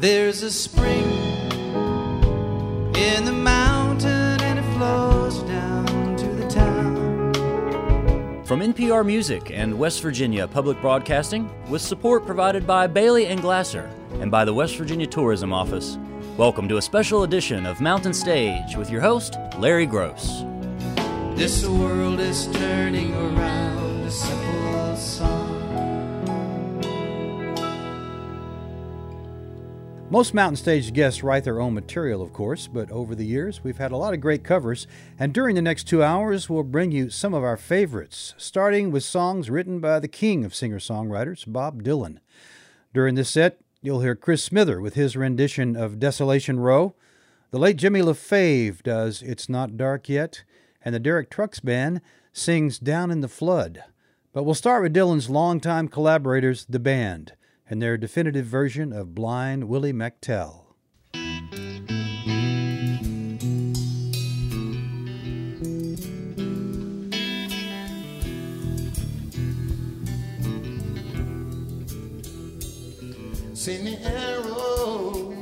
There's a spring in the mountain and it flows down to the town. From NPR Music and West Virginia Public Broadcasting, with support provided by Bailey and Glasser and by the West Virginia Tourism Office, welcome to a special edition of Mountain Stage with your host, Larry Groce. This world is turning around Most Mountain Stage guests write their own material, of course, but over the years we've had a lot of great covers, and during the next two hours we'll bring you some of our favorites, starting with songs written by the king of singer songwriters, Bob Dylan. During this set, you'll hear Chris Smither with his rendition of Desolation Row. The late Jimmy LaFave does It's Not Dark Yet, and the Derek Trucks Band sings Down in the Flood. But we'll start with Dylan's longtime collaborators, the band and their definitive version of Blind Willie McTell. Seen the arrow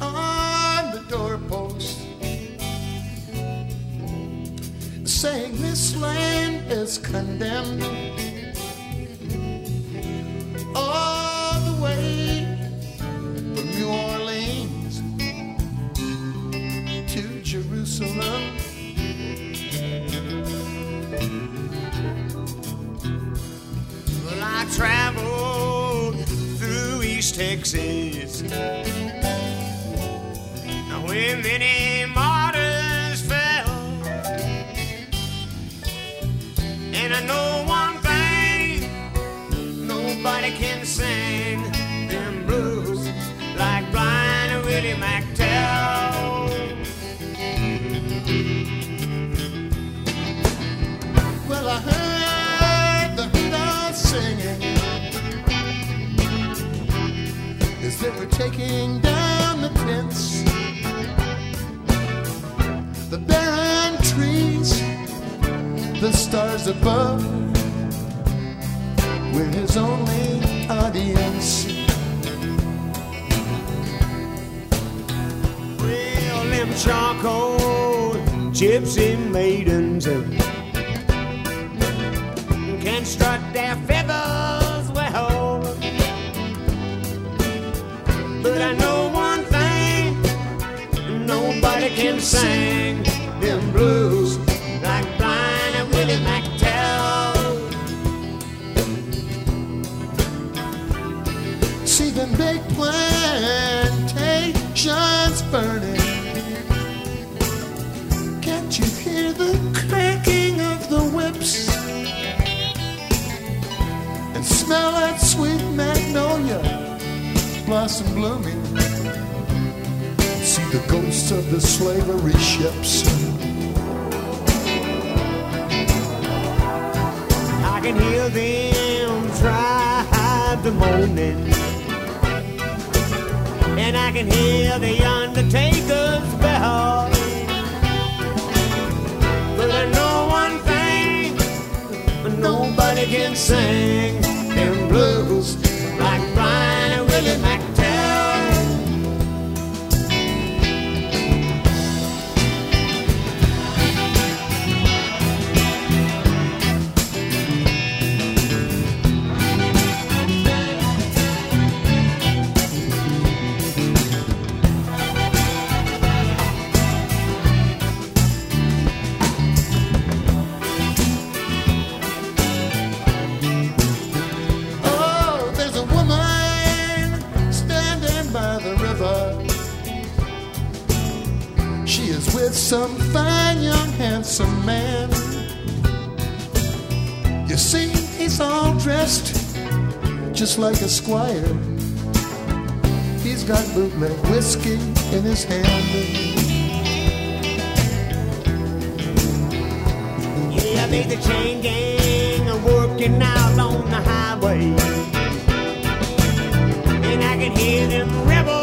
on the doorpost saying this land is condemned. All from New Orleans to Jerusalem. Well, I traveled through East Texas. Many martyrs fell, and I know one thing nobody can sing Willie McTell. Well, I heard the dogs singing as they were taking down the tents. The barren trees, the stars above, were his only audience. Them charcoal gypsy maidens uh, can strut their feathers well. But I know one thing nobody can sing them blues like blind Willie McTell. See them big plantations burning. Hear the cracking of the whips? And smell that sweet magnolia blossom blooming. See the ghosts of the slavery ships. I can hear them moaning. And I can hear the undertaker's bell. Nobody can sing like a squire. He's got bootleg whiskey in his hand. Yeah, they the chain gang working out on the highway. And I can hear them rebels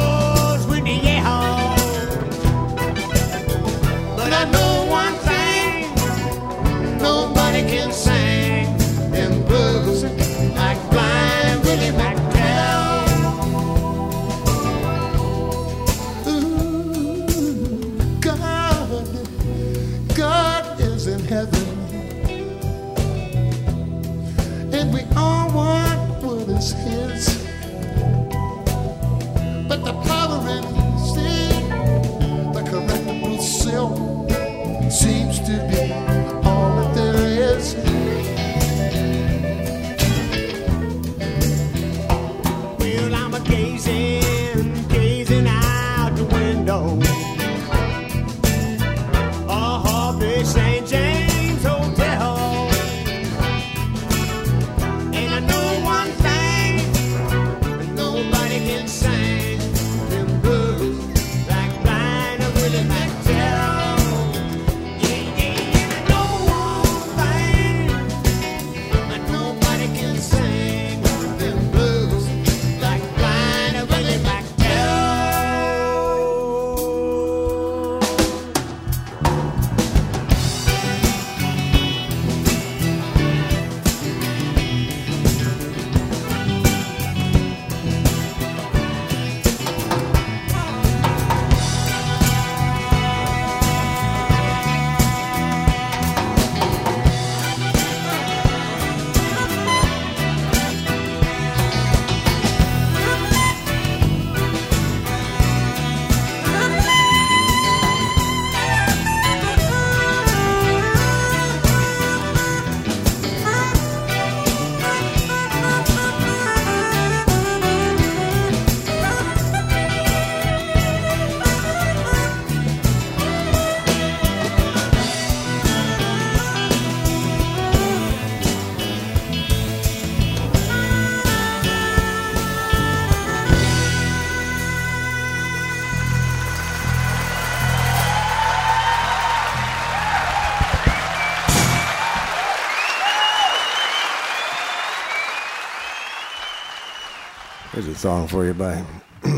song for you by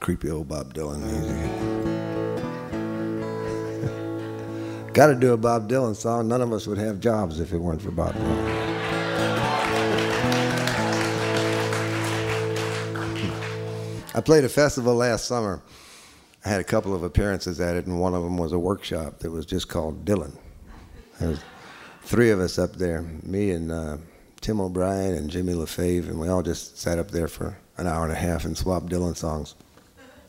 creepy old Bob Dylan music. Got to do a Bob Dylan song. None of us would have jobs if it weren't for Bob Dylan. I played a festival last summer. I had a couple of appearances at it, and one of them was a workshop that was just called Dylan. There was three of us up there, me and uh, Tim O'Brien and Jimmy LaFave, and we all just sat up there for an hour and a half and swapped Dylan songs.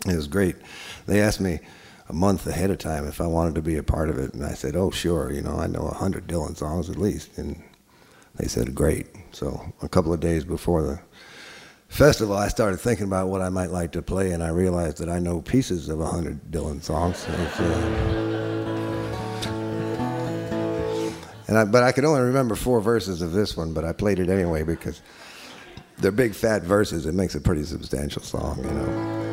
It was great. They asked me a month ahead of time if I wanted to be a part of it, and I said, "Oh, sure. You know, I know a hundred Dylan songs at least." And they said, "Great." So a couple of days before the festival, I started thinking about what I might like to play, and I realized that I know pieces of a hundred Dylan songs. So and I, but I could only remember four verses of this one, but I played it anyway because they're big fat verses. It makes a pretty substantial song, you know.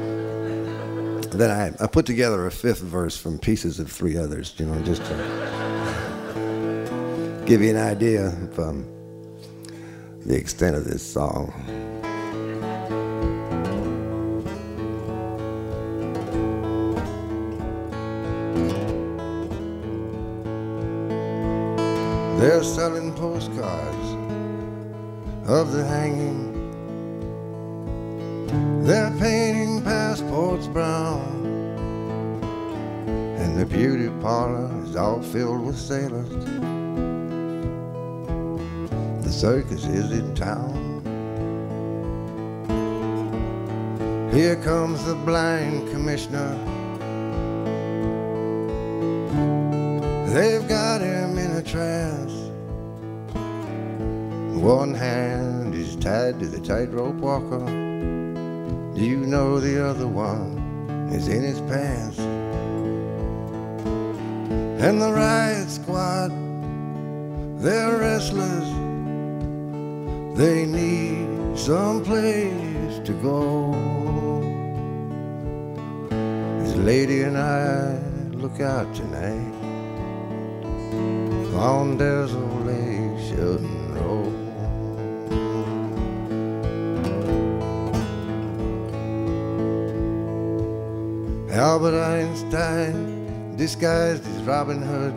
Then I, I put together a fifth verse from pieces of three others, you know, just to give you an idea of um, the extent of this song. They're selling postcards of the hanging. They're painting passports brown. And the beauty parlor is all filled with sailors. The circus is in town. Here comes the blind commissioner. They've got him in a trance. One hand is tied to the tightrope walker. Do you know the other one is in his pants? And the riot squad, they're restless. They need some place to go. This lady and I look out tonight on Desolation Albert Einstein disguised as Robin Hood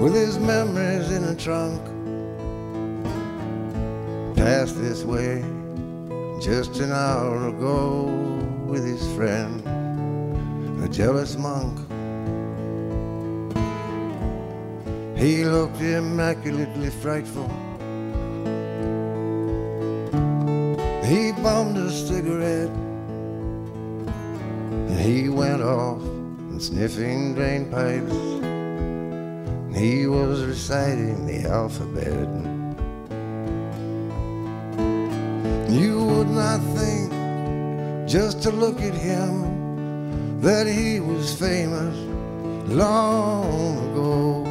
with his memories in a trunk. Passed this way just an hour ago with his friend, a jealous monk. He looked immaculately frightful. He bummed a cigarette he went off and sniffing drain pipes. He was reciting the alphabet. You would not think, just to look at him, that he was famous long ago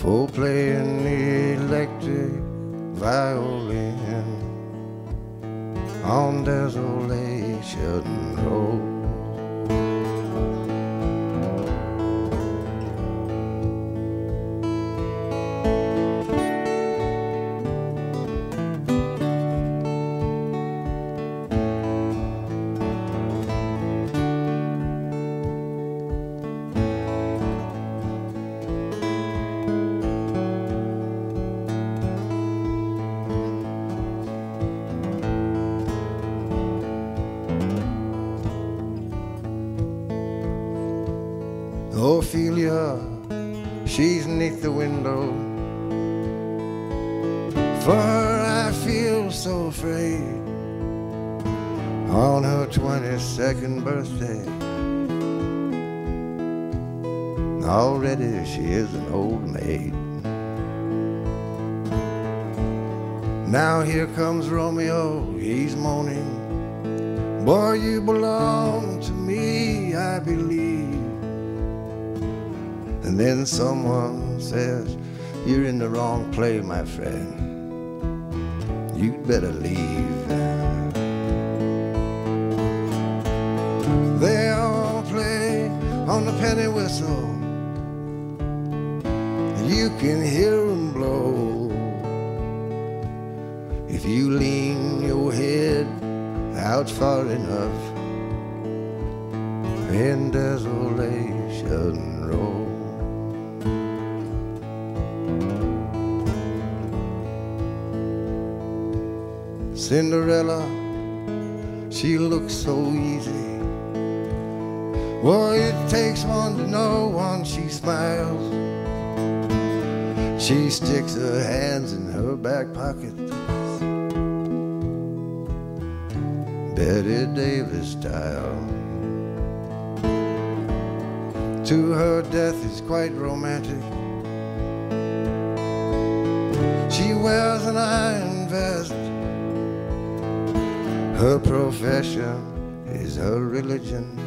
for playing the electric violin on Desolation Road. Ophelia, already she is an old maid. Now here comes Romeo, he's moaning. Boy, you belong to me, I believe. And then someone says, You're in the wrong play, my friend. You'd better leave. They all play on the penny whistle. Cinderella, she looks so easy. Well, it takes one to know one, she smiles. She sticks her hands in her back pocket. Bette Davis style. To her, death is quite romantic. She wears an iron Her profession is her religion.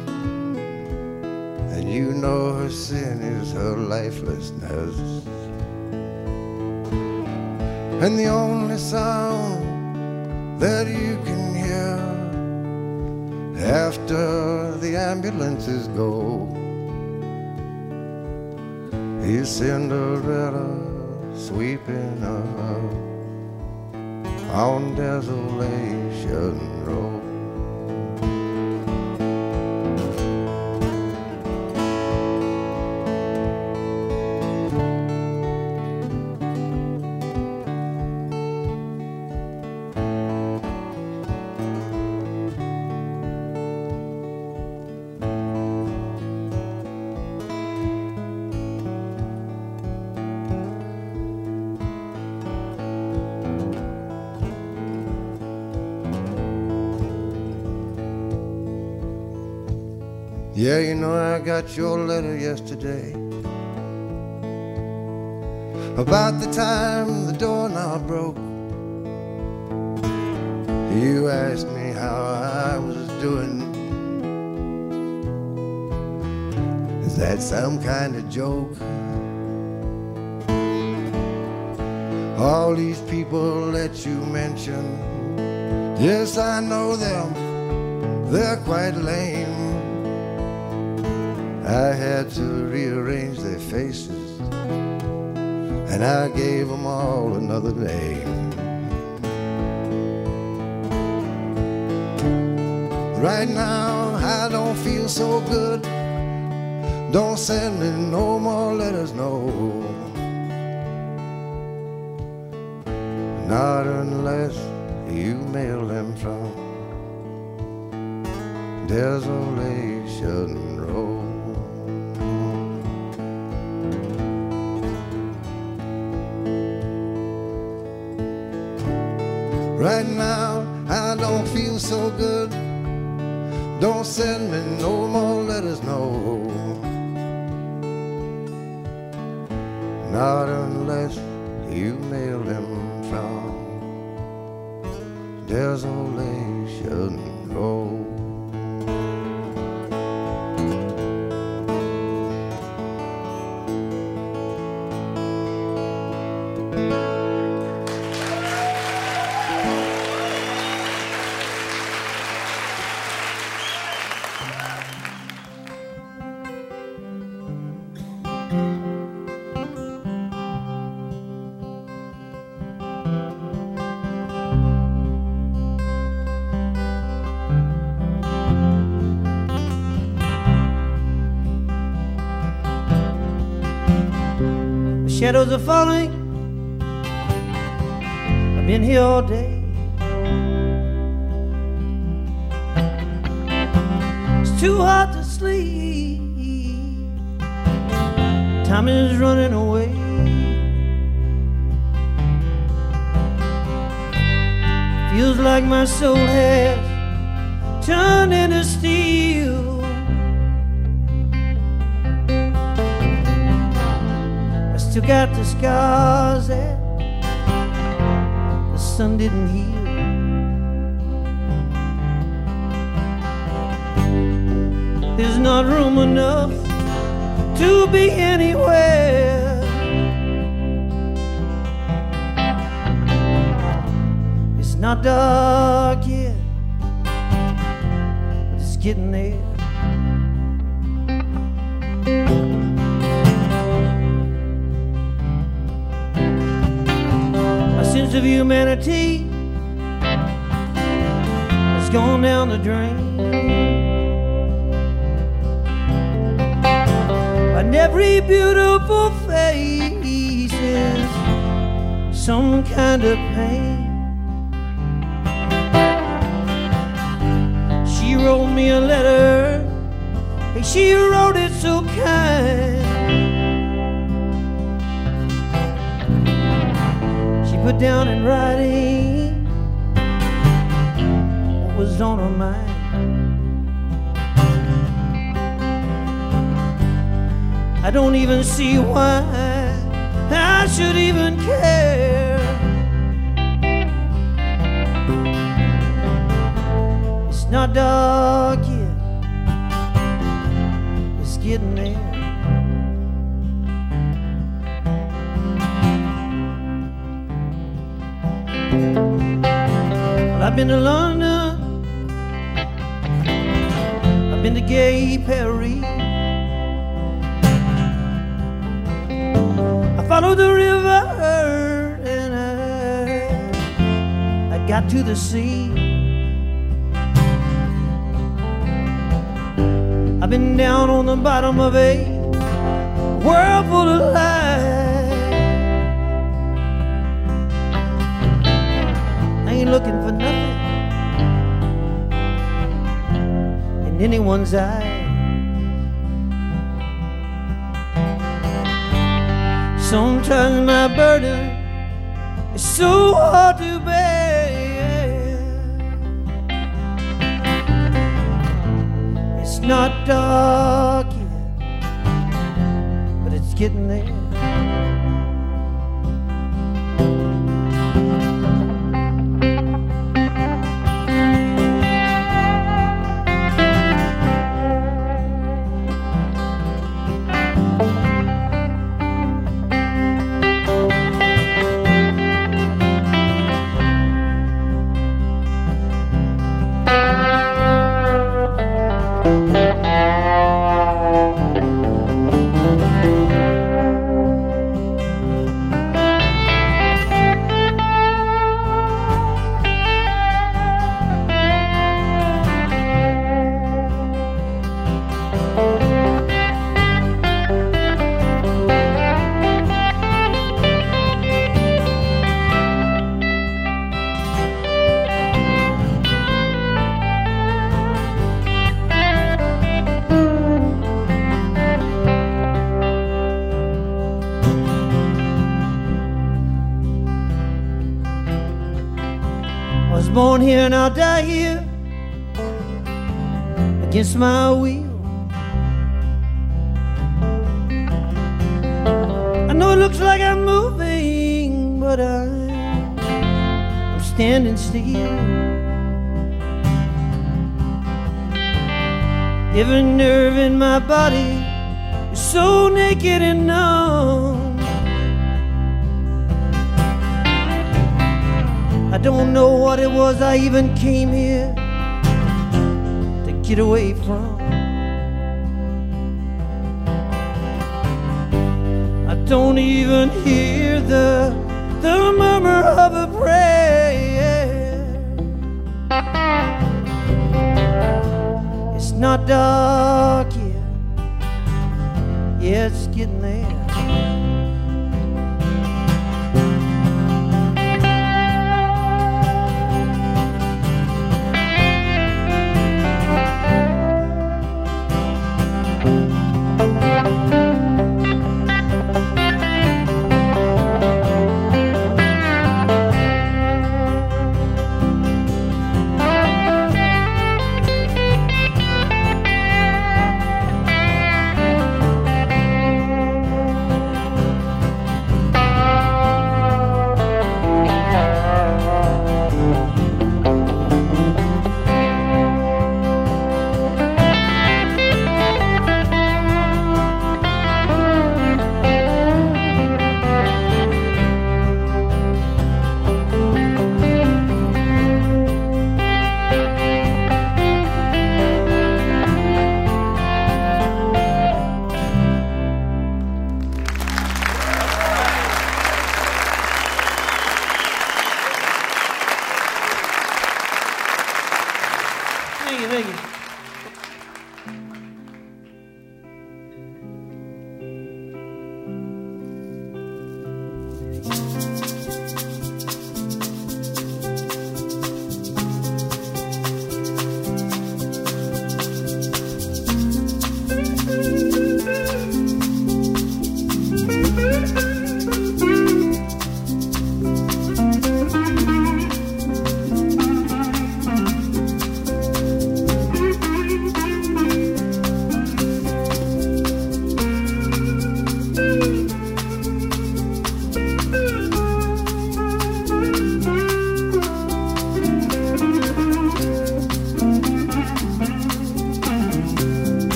And you know her sin is her lifelessness. And the only sound that you can hear after the ambulances go is Cinderella sweeping up on Desolation Yeah, you know, I got your letter yesterday about the time the doorknob broke. You asked me how I was doing. Is that some kind of joke? All these people that you mentioned, yes, I know them, they're quite lame. I had to rearrange their faces, and I gave them all another name. Right now, I don't feel so good. Don't send me no more letters, no. Not unless you mail them from Desolation Don't send me no more shadows are falling. I've been here all day. Getting. Well, I've been to London, I've been to Gay Paris. I followed the river and I, I got to the sea. I've been down on the bottom of a world full of lies. I ain't looking for nothing in anyone's eyes. Sometimes my burden is so hard to not dark yet, but it's getting there. I'll die here against my will. Away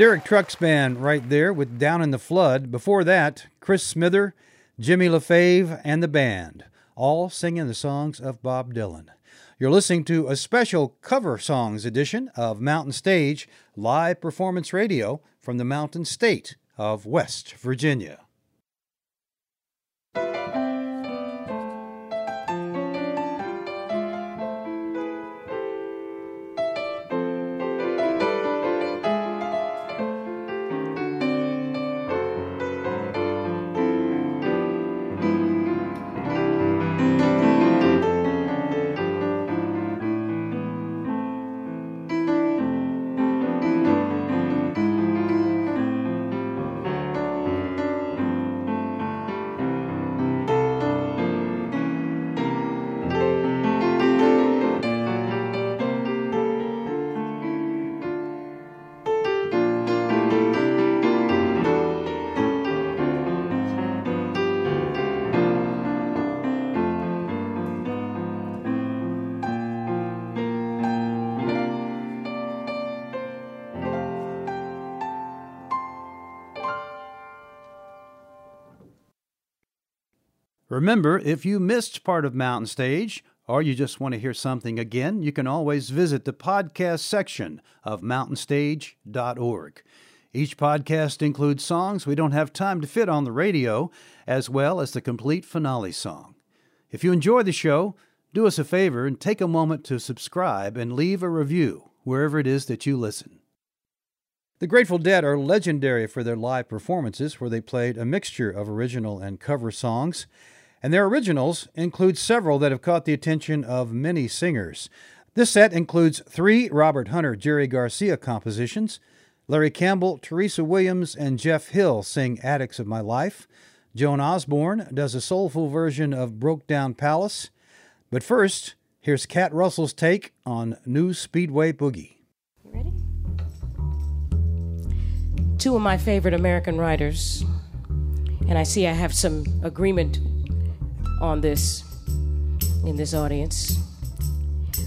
Derek Trucks Band right there with Down in the Flood. Before that, Chris Smither, Jimmy LaFave, and the band, all singing the songs of Bob Dylan. You're listening to a special cover songs edition of Mountain Stage live performance radio from the Mountain State of West Virginia. Remember, if you missed part of Mountain Stage, or you just want to hear something again, you can always visit the podcast section of mountainstage.org. Each podcast includes songs we don't have time to fit on the radio, as well as the complete finale song. If you enjoy the show, do us a favor and take a moment to subscribe and leave a review wherever it is that you listen. The Grateful Dead are legendary for their live performances where they played a mixture of original and cover songs. And their originals include several that have caught the attention of many singers. This set includes three Robert Hunter Jerry Garcia compositions. Larry Campbell, Teresa Williams, and Jeff Hill sing Attics of My Life. Joan Osborne does a soulful version of Broke Down Palace. But first, here's Cat Russell's take on New Speedway Boogie. You ready? two of my favorite American writers, and I see I have some agreement on this in this audience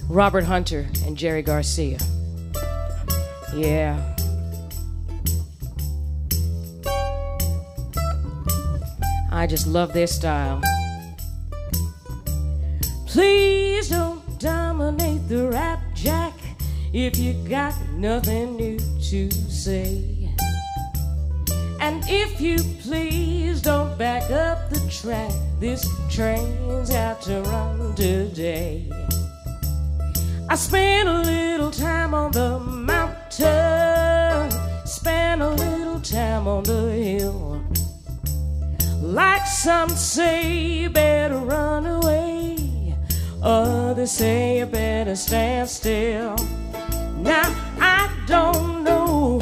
Robert Hunter and Jerry Garcia. Yeah. I just love their style. Please don't dominate the rap jack if you got nothing new to say. And if you please don't back up the track, this train's got to run today. I spent a little time on the mountain, spent a little time on the hill. Like some say, better run away. Others say you better stand still. Now I don't know,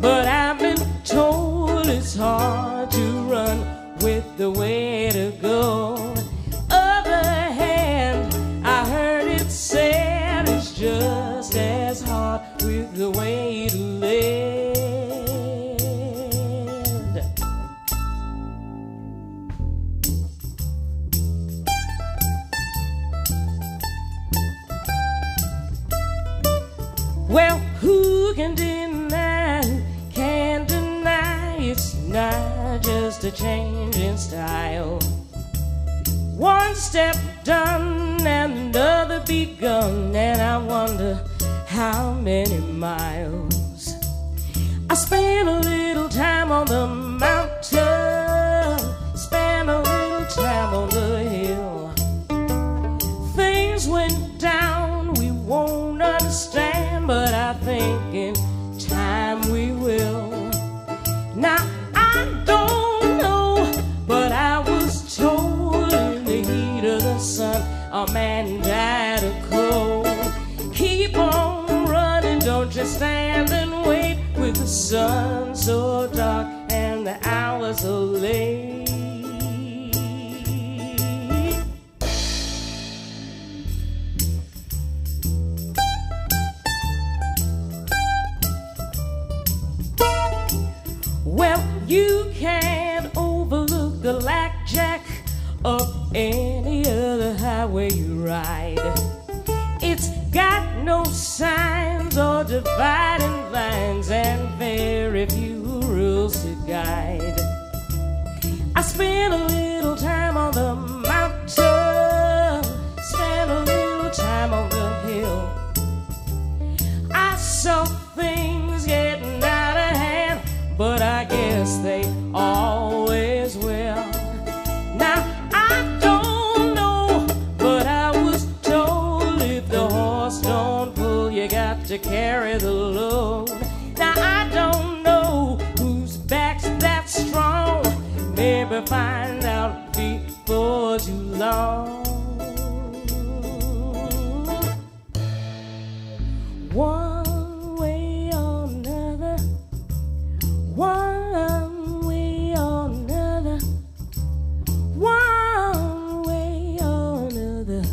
but I've been told it's hard to run with the way to go. Other hand, I heard it said it's just as hard with the way to just a change in style. One step done and another begun, and I wonder how many miles. I spent a little time on the mountain, spent a little time on the hill. Things went down we won't understand, but I think in highway you ride. It's got no signs or dividing One way or another, one way or another, one way or another,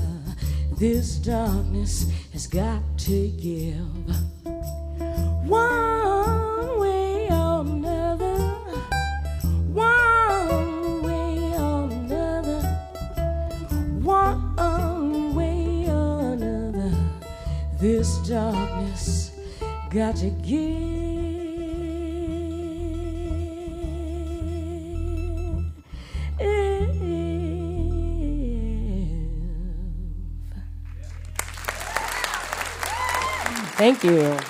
this darkness has got to give. Got to give. Thank you.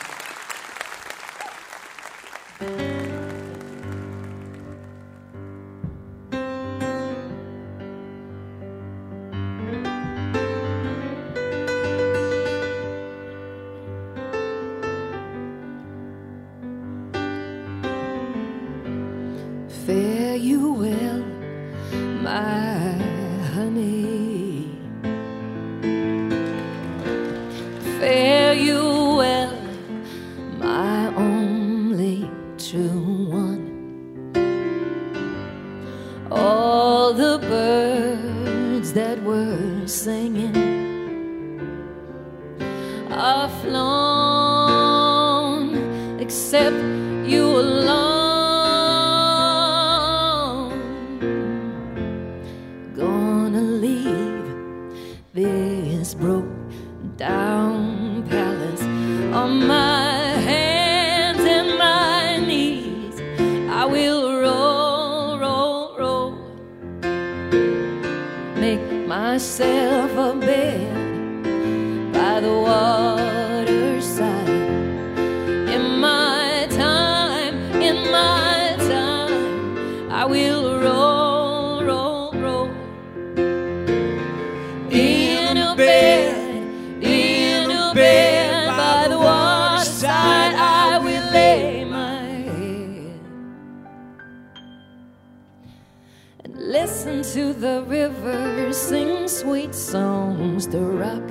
The river sing sweet songs to rock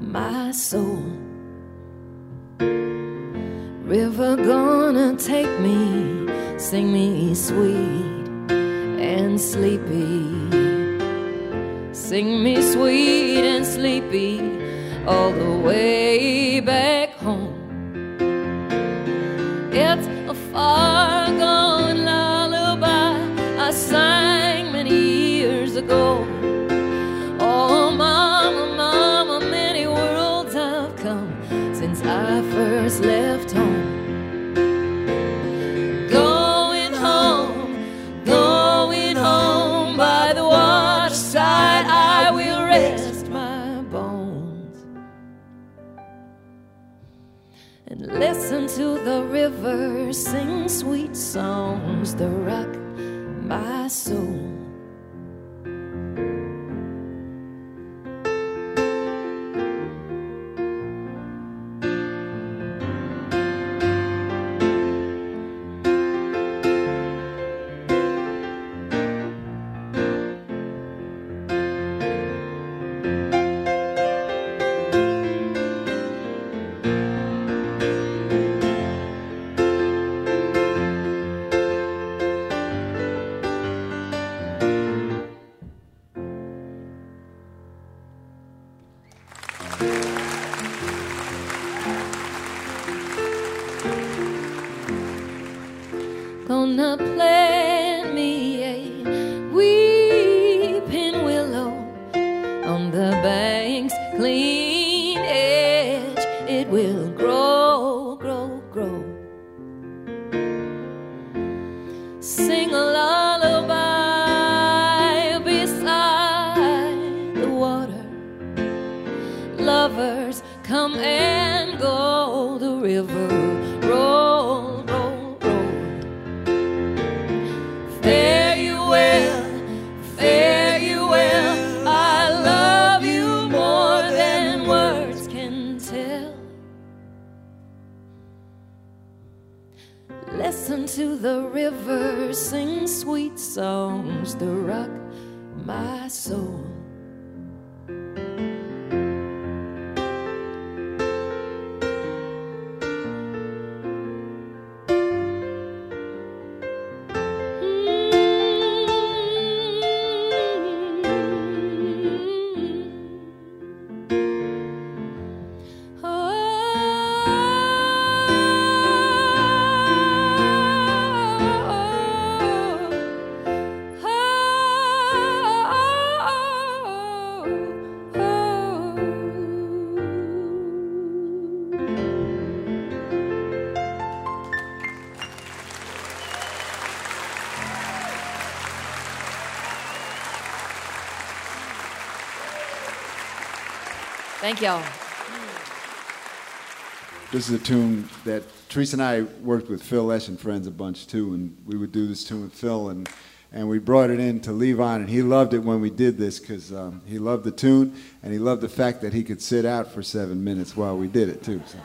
my soul. River gonna take me, sing me sweet and sleepy. Sing me sweet and sleepy all the way sing sweet songs. The rock y'all. This is a tune that Teresa and I worked with Phil Lesh and friends a bunch too, and we would do this tune with Phil, and and we brought it in to Levon, and he loved it when we did this because um, he loved the tune, and he loved the fact that he could sit out for seven minutes while we did it too. So.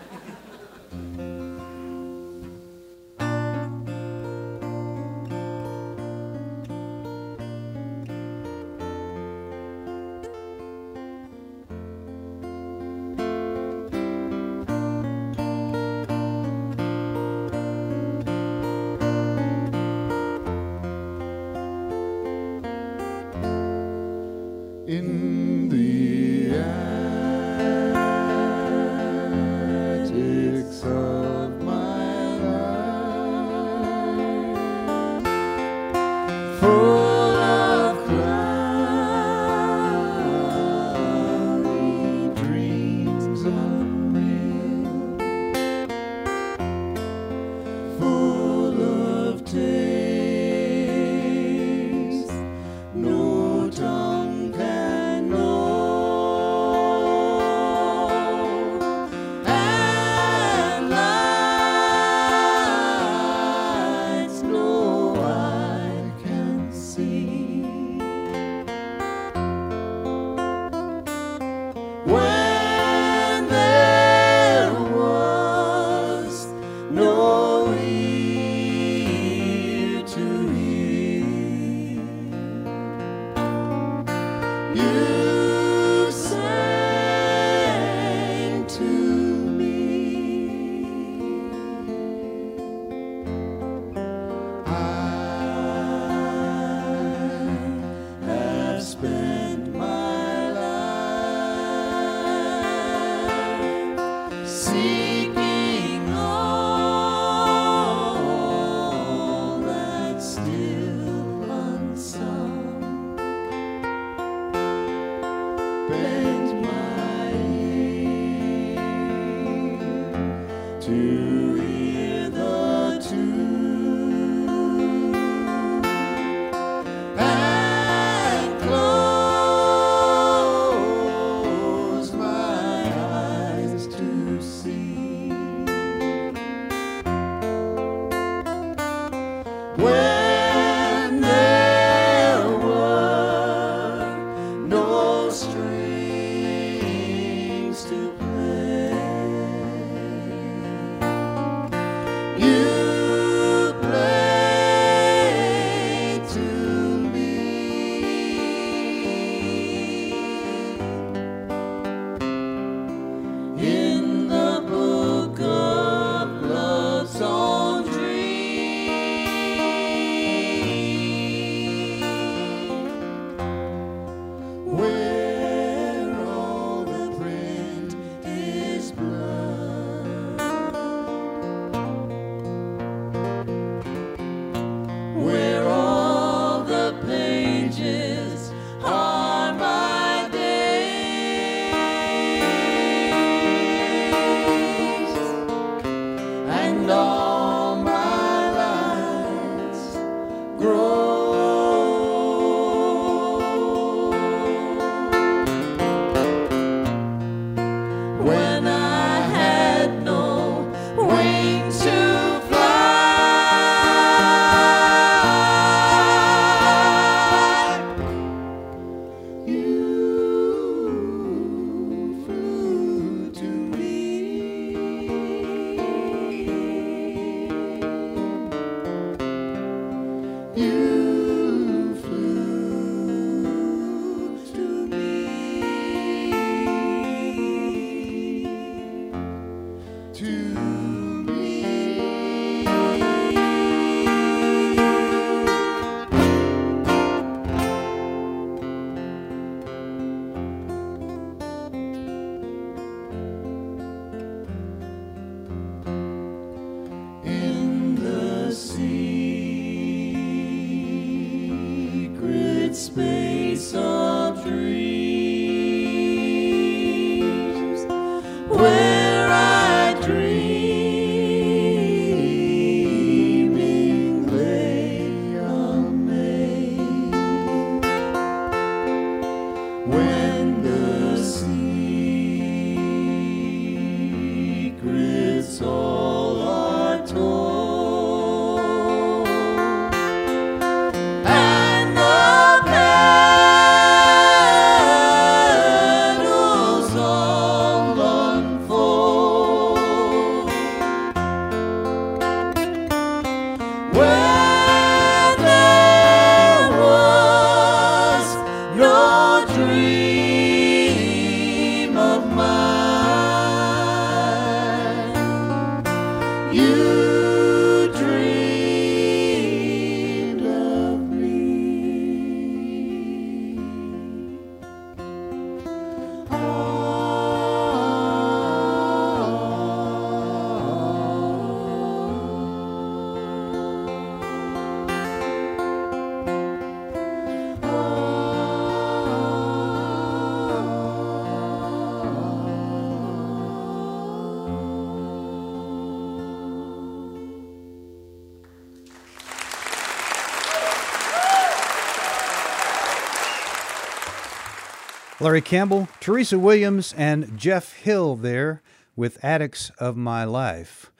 Larry Campbell, Teresa Williams, and Jeff Hill there with Attics of My Life.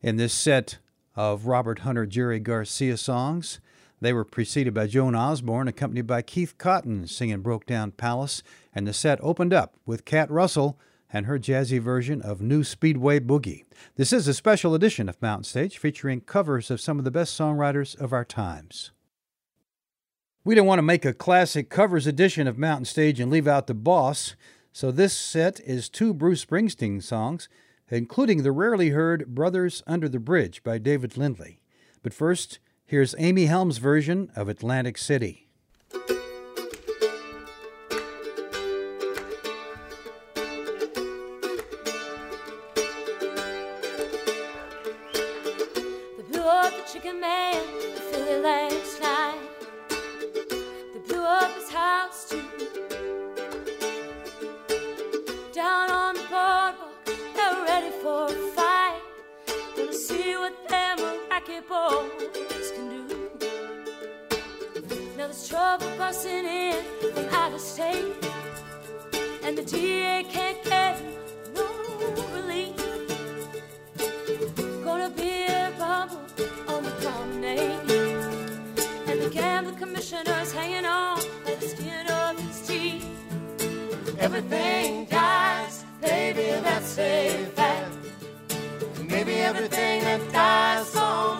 In this set of Robert Hunter Jerry Garcia songs, they were preceded by Joan Osborne, accompanied by Keith Cotton singing Broke Down Palace, and the set opened up with Kat Russell and her jazzy version of New Speedway Boogie. This is a special edition of Mountain Stage featuring covers of some of the best songwriters of our times. We didn't want to make a classic covers edition of Mountain Stage and leave out the boss, so this set is two Bruce Springsteen songs, including the rarely heard Brothers Under the Bridge by David Lindley. But first, here's Amy Helm's version of Atlantic City. Jackie boys can do. Now there's trouble busting in from out of state, and the DA can't get no relief. Gonna be a bubble on the promenade, and the gambling commissioner's hanging on by the skin of his teeth. Everything dies, baby, that's a fact. Maybe everything that dies someday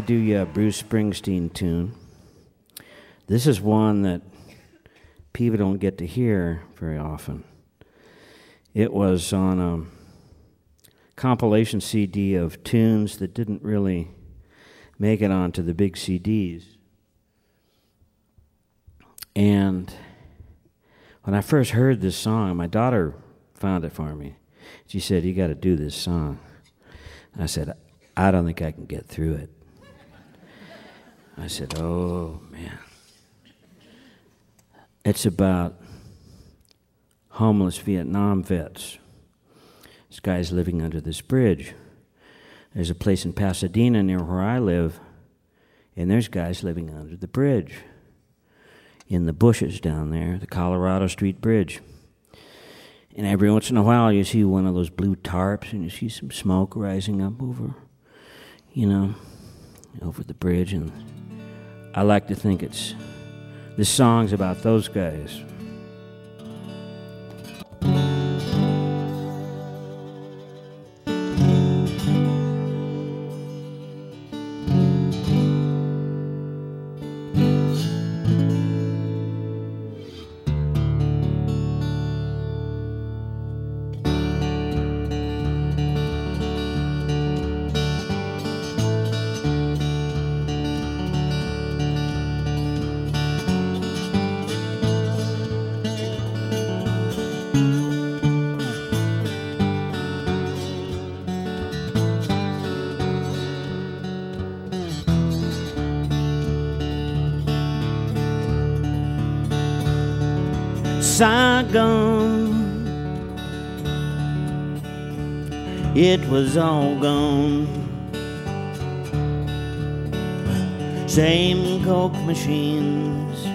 to do you a Bruce Springsteen tune. This is one that people don't get to hear very often. It was on a compilation CD of tunes that didn't really make it onto the big CDs. And when I first heard this song, my daughter found it for me. She said, You got to do this song. I said, I don't think I can get through it. I said, Oh, man. It's about homeless Vietnam vets. This guy's living under this bridge. There's a place in Pasadena near where I live, and there's guys living under the bridge in the bushes down there, the Colorado Street Bridge. And every once in a while, you see one of those blue tarps, and you see some smoke rising up over, you know, over the bridge. And I like to think it's this song's about those guys. Was all gone. Same coke machines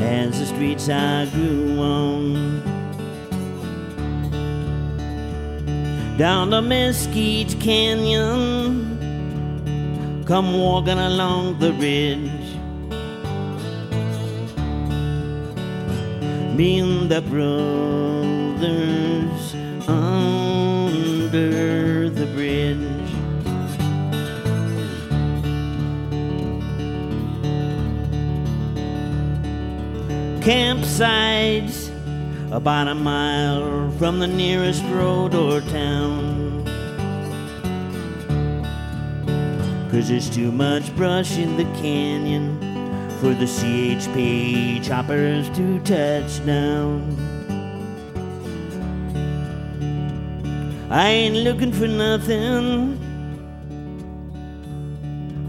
as the streets I grew on. Down the Mesquite Canyon, come walking along the ridge. me and the brothers Campsites about a mile from the nearest road or town. Cause there's too much brush in the canyon for the CHP choppers to touch down. I ain't looking for nothing.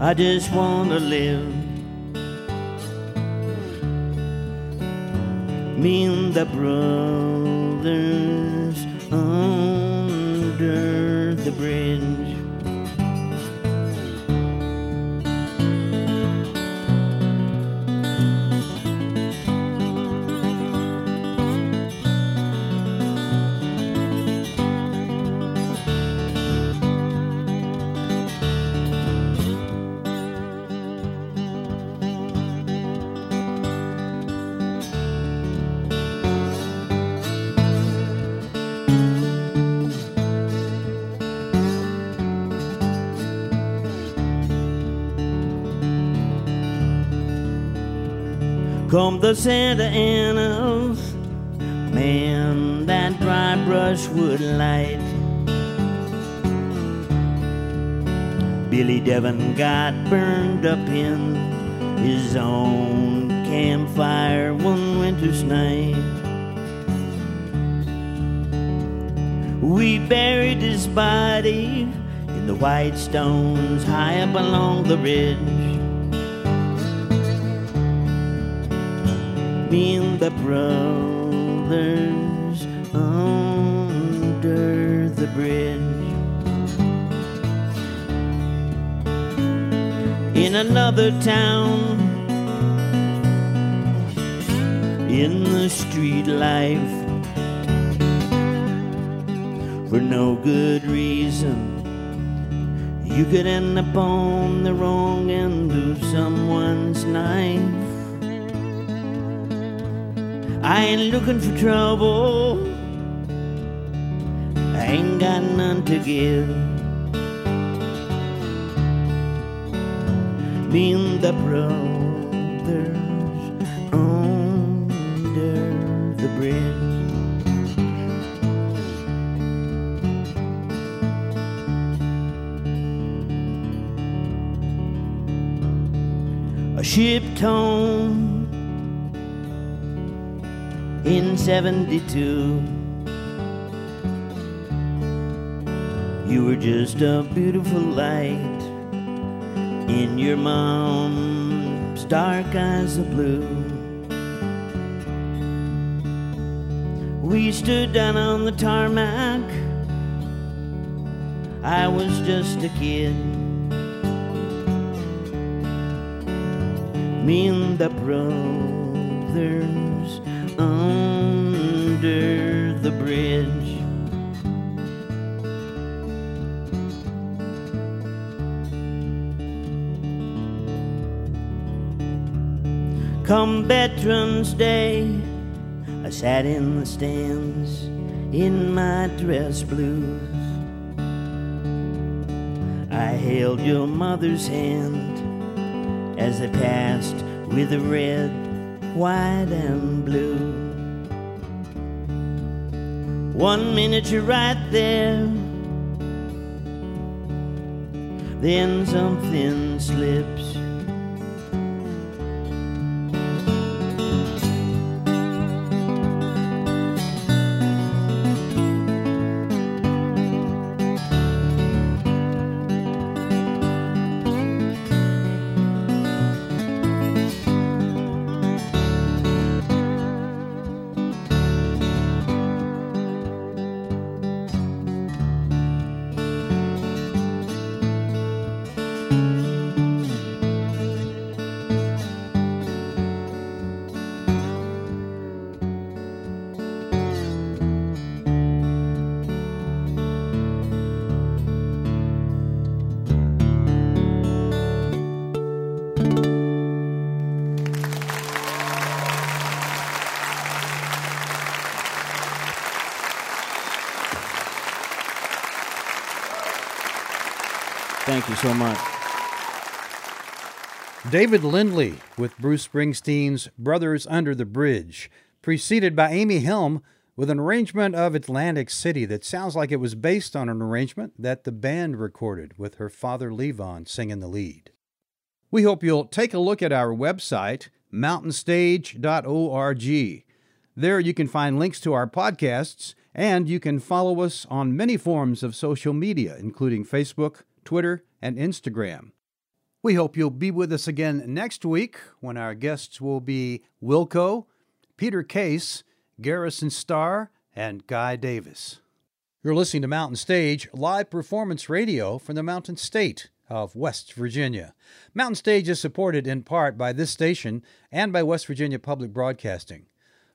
I just wanna live. Me and the brothers. Under Santa Ana's, man, that dry brushwood light. Billy Devon got burned up in his own campfire one winter's night. We buried his body in the white stones high up along the ridge. Me the brothers under the bridge. In another town, in the street life, for no good reason. You could end up on the wrong end of someone's knife. I ain't looking for trouble. I ain't got none to give. Me and the brothers under the bridge. A ship home in 72. You were just a beautiful light in your mom's dark eyes of blue. We stood down on the tarmac. I was just a kid. Me and the brothers under Come Veterans Day, I sat in the stands in my dress blues. I held your mother's hand as they passed with the red, white, and blue. One minute you're right there, then something slips. Thank you so much. David Lindley with Bruce Springsteen's Brothers Under the Bridge, preceded by Amy Helm with an arrangement of Atlantic City that sounds like it was based on an arrangement that the band recorded with her father Levon singing the lead. We hope you'll take a look at our website, mountainstage.org. There you can find links to our podcasts, and you can follow us on many forms of social media, including Facebook, Twitter, and Instagram. We hope you'll be with us again next week when our guests will be Wilco, Peter Case, Garrison Starr, and Guy Davis. You're listening to Mountain Stage, live performance radio from the Mountain State of West Virginia. Mountain Stage is supported in part by this station and by West Virginia Public Broadcasting.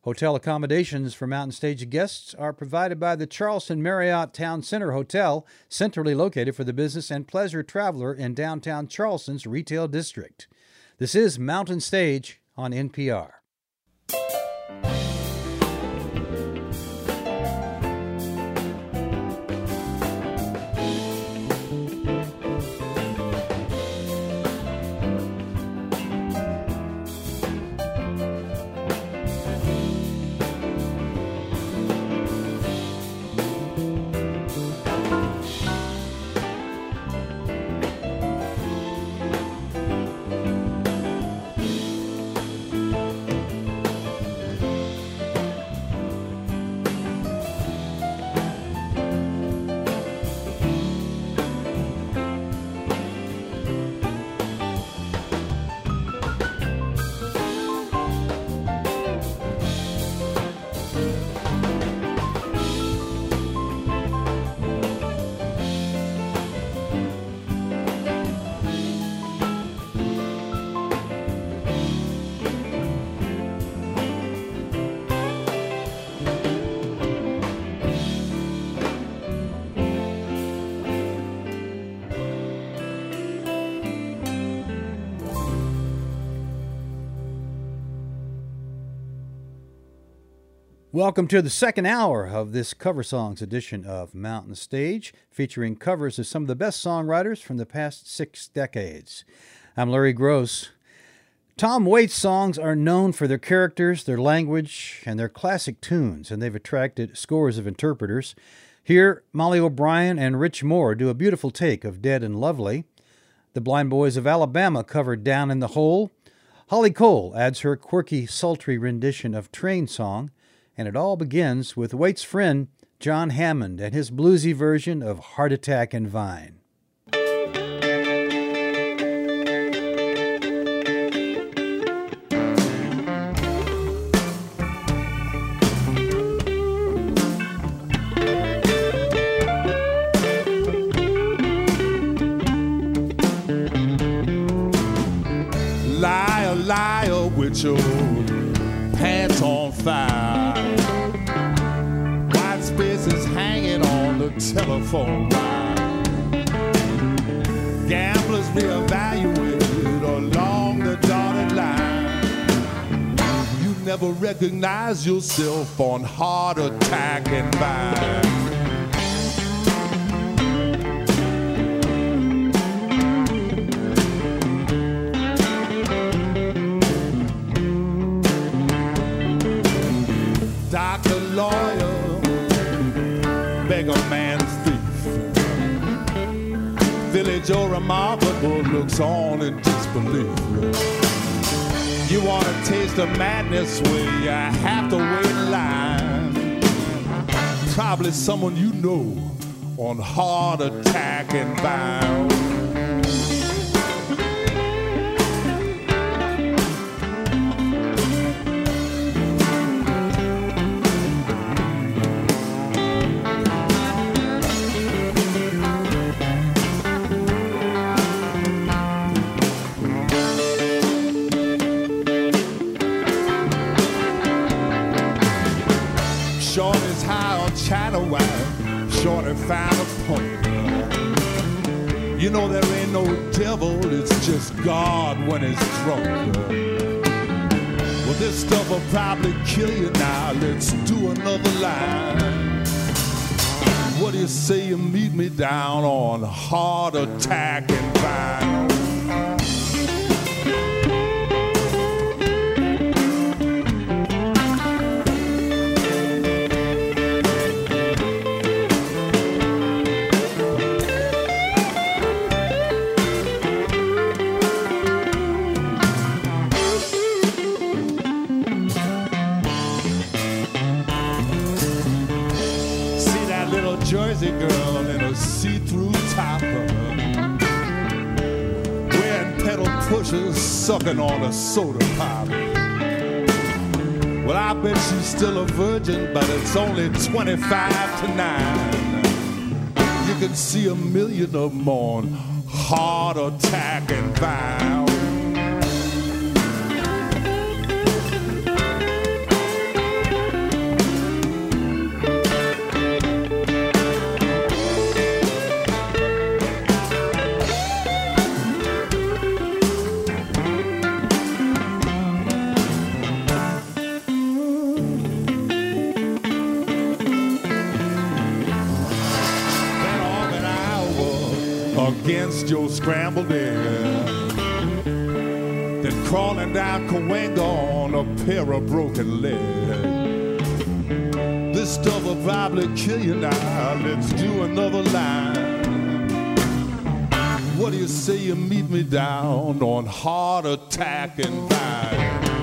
Hotel accommodations for Mountain Stage guests are provided by the Charleston Marriott Town Center Hotel, centrally located for the business and pleasure traveler in downtown Charleston's retail district. This is Mountain Stage on NPR. Welcome to the second hour of this cover songs edition of Mountain Stage, featuring covers of some of the best songwriters from the past six decades. I'm Larry Groce. Tom Waits songs are known for their characters, their language, and their classic tunes, and they've attracted scores of interpreters. Here, Mollie O'Brien and Rich Moore do a beautiful take of Dead and Lovely. The Blind Boys of Alabama cover Down in the Hole. Holly Cole adds her quirky, sultry rendition of Train Song and it all begins with Waits' friend John Hammond and his bluesy version of Heart Attack and Vine. Liar, liar oh, with your telephone wire. Gamblers reevaluated along the dotted line. You never recognize yourself on heart attack and vine. Lawyer, Or remarkable looks on in disbelief. You want to taste the madness where you have to wait in line. Probably someone you know on heart attack and bound. Know there ain't no devil, it's just God when it's drunk. Well, this stuff will probably kill you now. Let's do another line. What do you say you meet me down on heart attack and vinyl? A soda pop. Well, I bet she's still a virgin, but it's only 25 to 9. You can see a million of them on heart attack and vow. Scrambled egg. Then crawling down Cahuenga on a pair of broken legs. This stuff will probably kill you now. Let's do another line. What do you say you meet me down on heart attack and vine?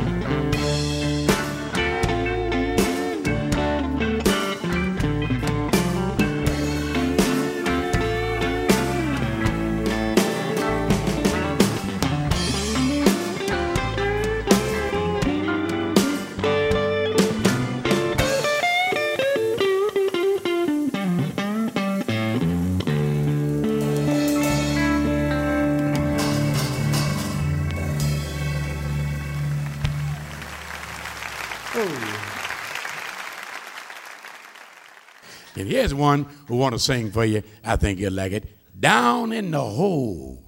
Here's one who want to sing for you. I think you'll like it. Down in the hole.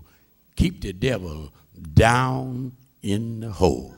Keep the devil down in the hole.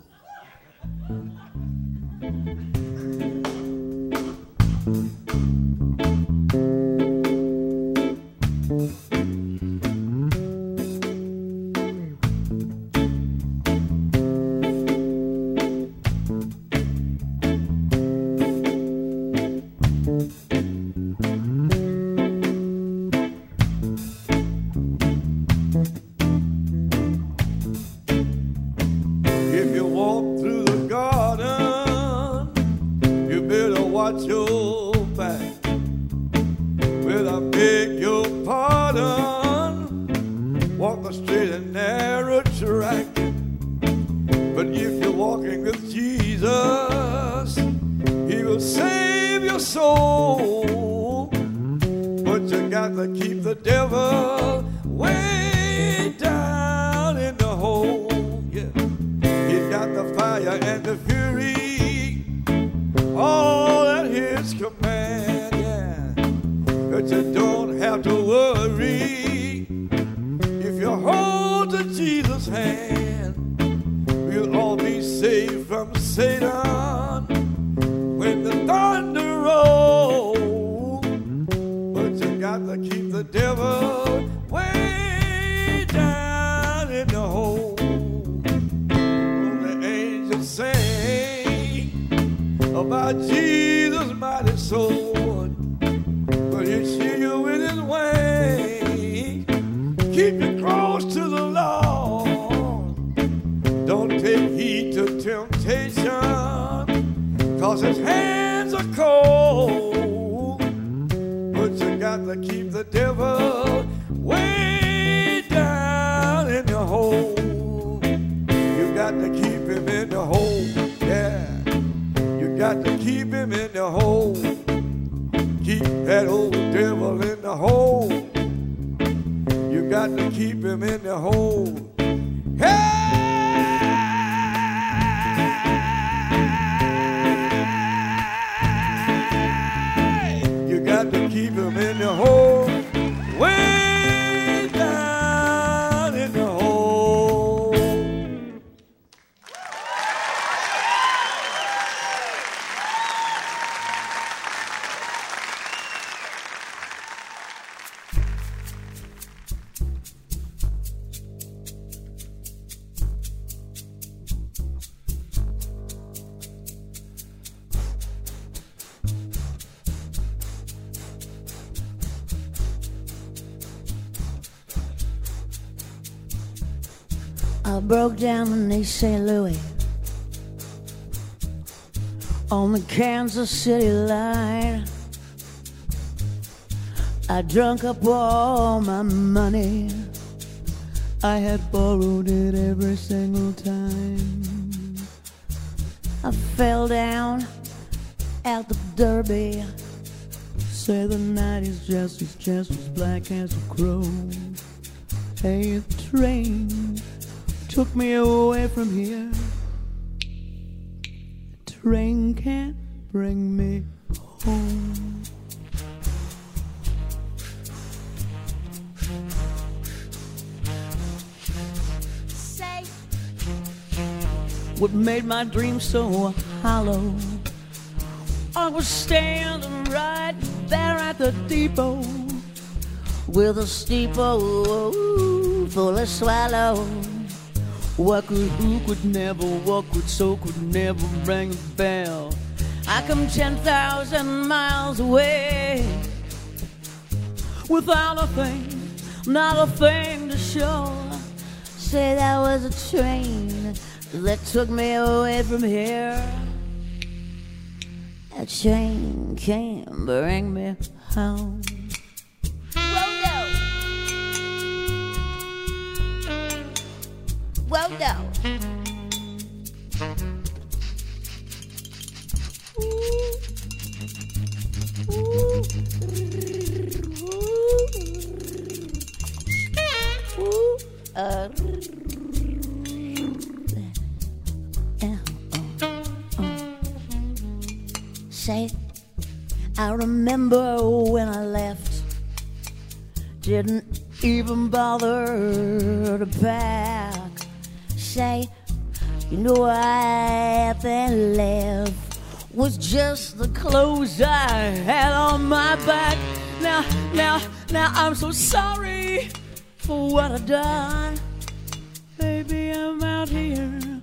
I broke down in East St. Louis on the Kansas City line. I drunk up all my money. I had borrowed it every single time. I fell down at the Derby. Say the night is just as just as black as a crow. Hey, train took me away from here. The train can't bring me home. What made my dream so hollow? I was standing right there at the depot with a steeple full of swallow. What could, who could never, what could, so could never ring a bell. I come 10,000 miles away without a thing, not a thing to show. Say that was a train that took me away from here. A train can't bring me home. Well, no. Uh, Say, I remember when I left, didn't even bother to pack. Say, you know I then left was just the clothes I had on my back. Now, now, now I'm so sorry for what I done. Baby, I'm out here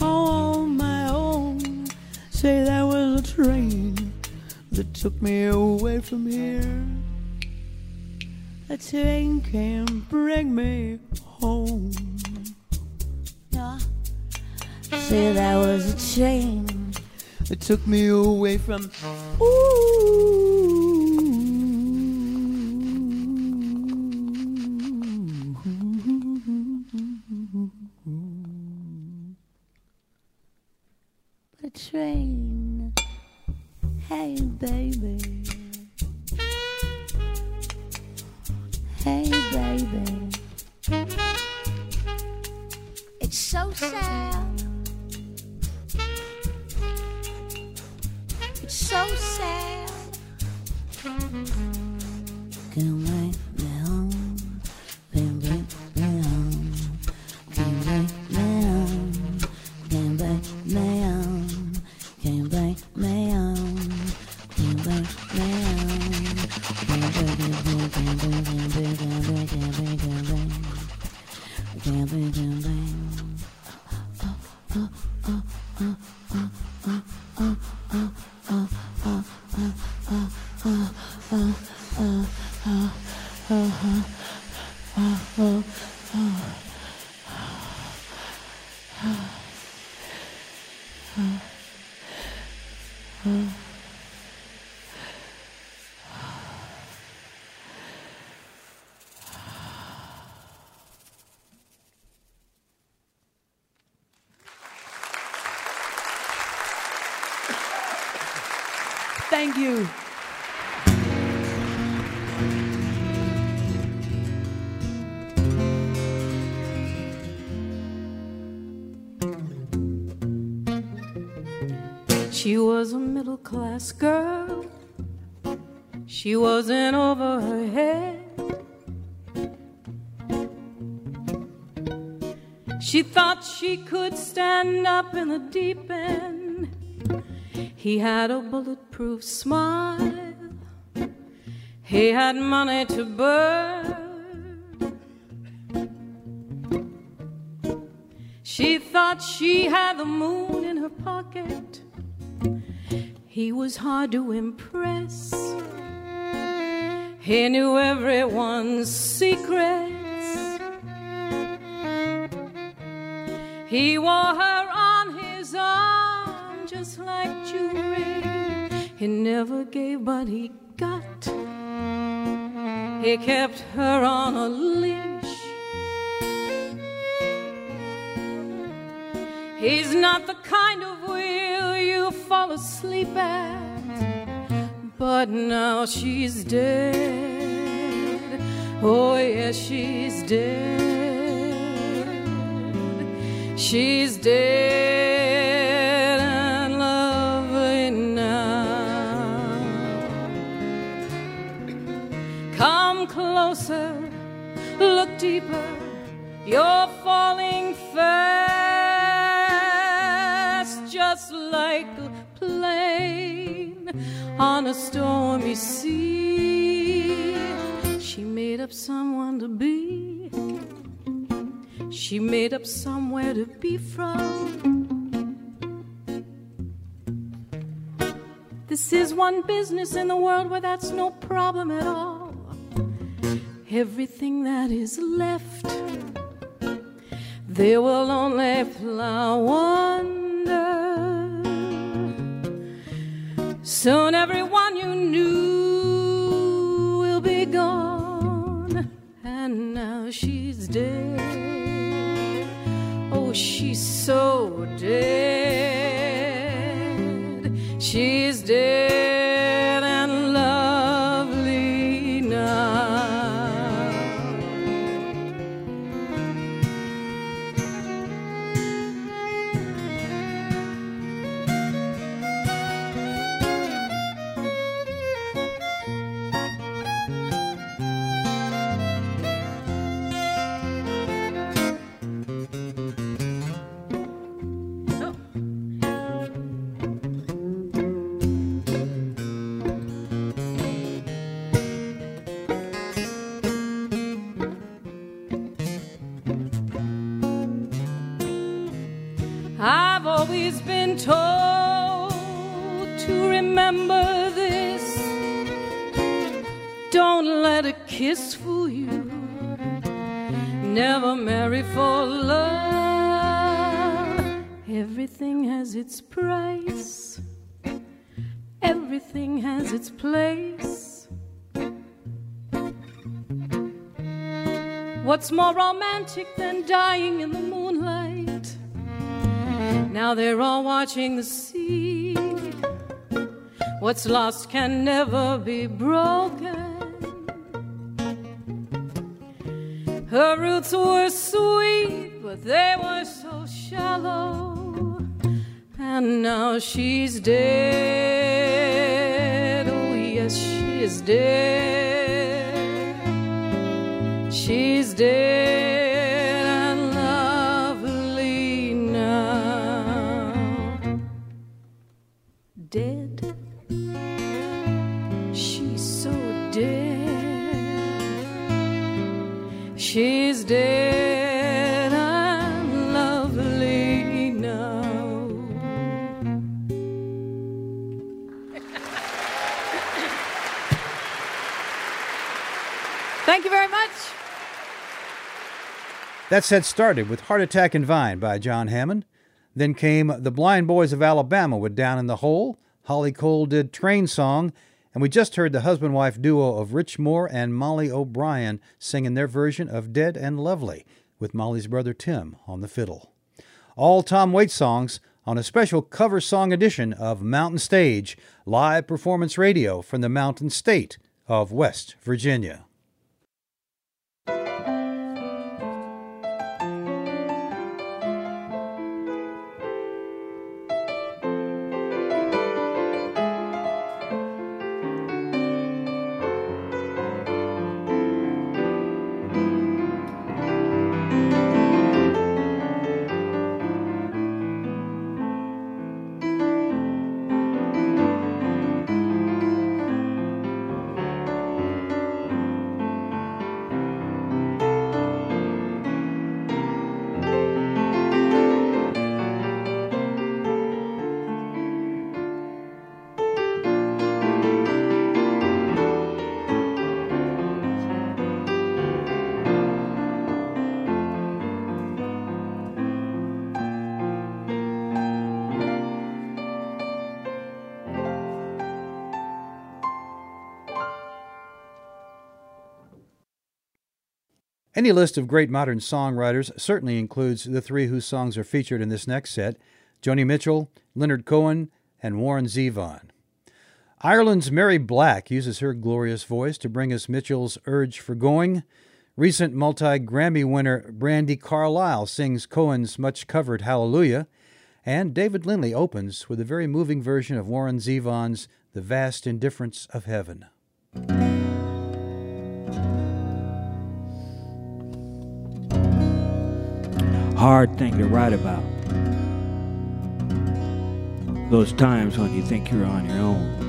on my own. Say that was a train that took me away from here. A train can bring me home. Say that was a train that took me away from. Ooh. A train. Hey, baby. Hey, baby. It's so sad. So sad. Can bring Thank you. She was a middle class girl. She wasn't over her head. She thought she could stand up in the deep end. He had a bulletproof smile. He had money to burn. She thought she had the moon in her pocket. He was hard to impress. He knew everyone's secrets. He wore her He never gave, but he got. He kept her on a leash. He's not the kind of wheel you fall asleep at. But now she's dead. Oh, yes, she's dead. She's dead You're falling fast, just like a plane on a stormy sea. She made up someone to be. She made up somewhere to be from. This is one business in the world where that's no problem at all. Everything that is left, there will only fly wonder. Soon everyone you knew will be gone, and now she's dead. Oh, she's so dead. She's dead its price, everything has its place. What's more romantic than dying in the moonlight? Now they're all watching the sea. What's lost can never be broken. Her roots were sweet, but they were so shallow. And now she's dead. Oh, yes, she is dead. She's dead That set started with Heart Attack and Vine by John Hammond. Then came The Blind Boys of Alabama with Down in the Hole. Holly Cole did Train Song. And we just heard the husband wife duo of Rich Moore and Mollie O'Brien singing their version of Dead and Lovely with Mollie's brother Tim on the fiddle. All Tom Waits songs on a special cover song edition of Mountain Stage, live performance radio from the Mountain State of West Virginia. Any list of great modern songwriters certainly includes the three whose songs are featured in this next set Joni Mitchell, Leonard Cohen, and Warren Zevon. Ireland's Mary Black uses her glorious voice to bring us Mitchell's Urge for Going. Recent multi Grammy winner Brandi Carlile sings Cohen's much covered Hallelujah. And David Lindley opens with a very moving version of Warren Zevon's The Vast Indifference of Heaven. Hard thing to write about. Those times when you think you're on your own.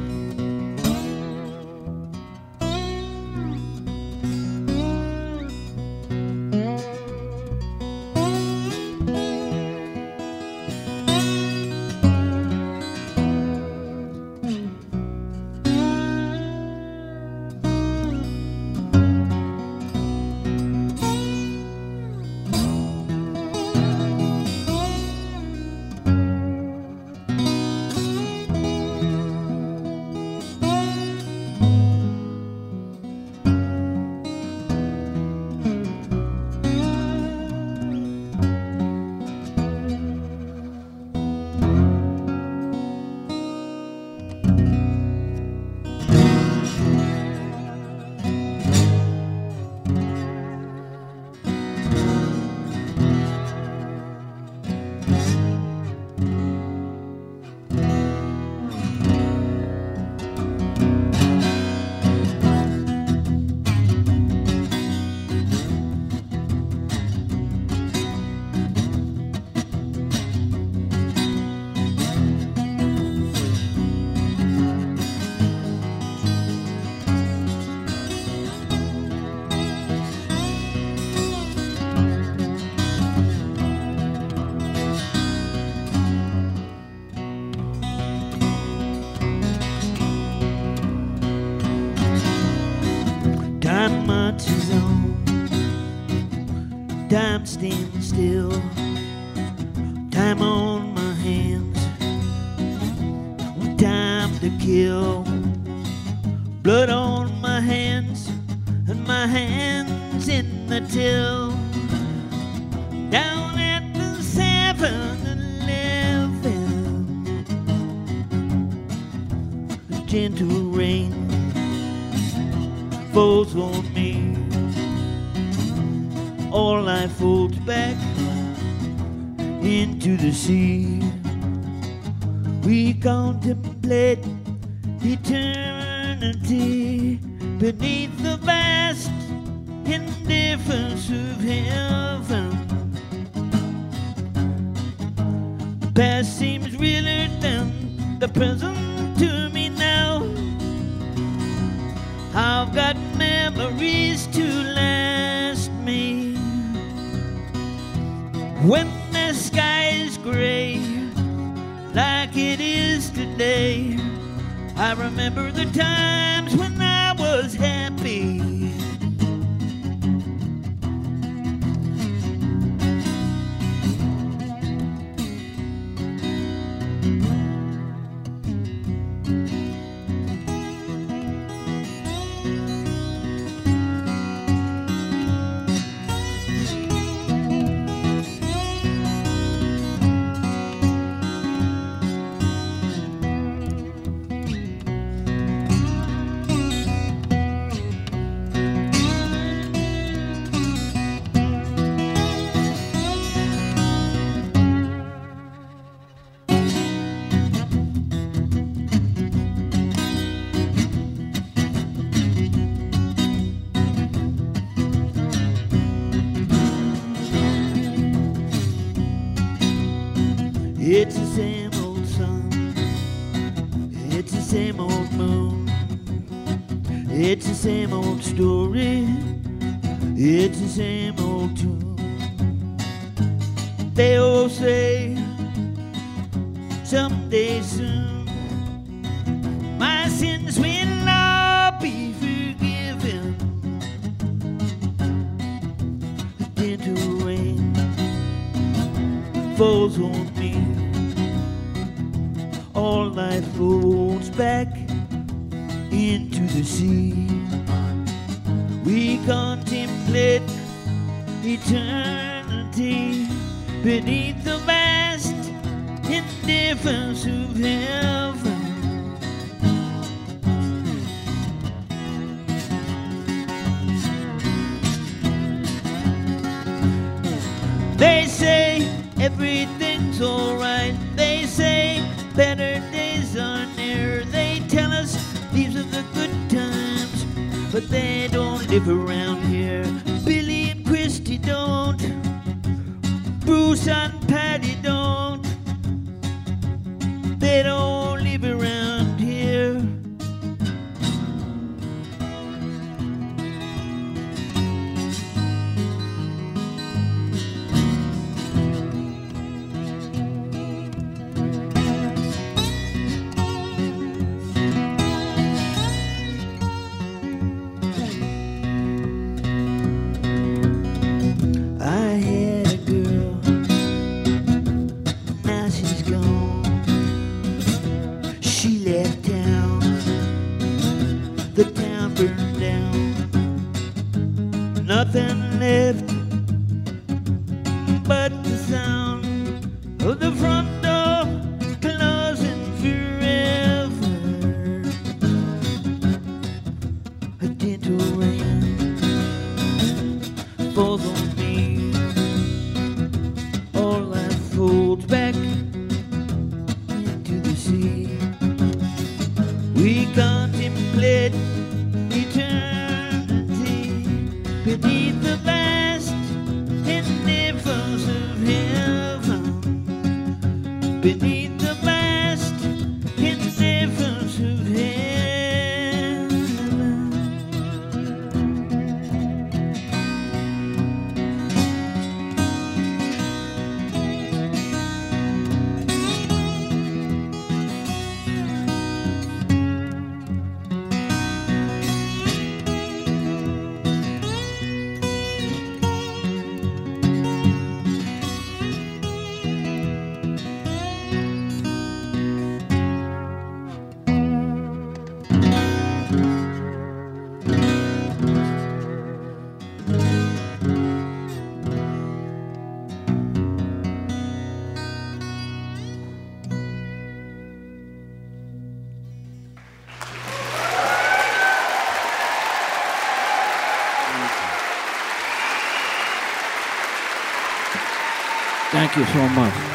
You so much.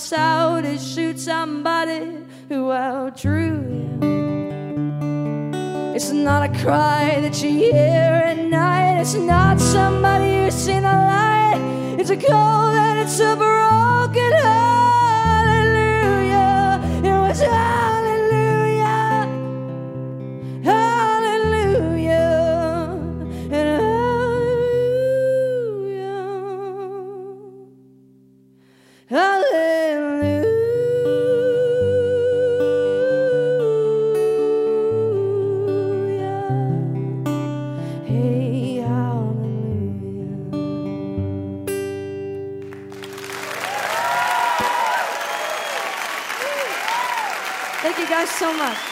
us out shoot somebody who outdrew you. It's not a cry that you hear at night. It's not somebody who's seen a light. It's a cold and it's a broken heart. so much.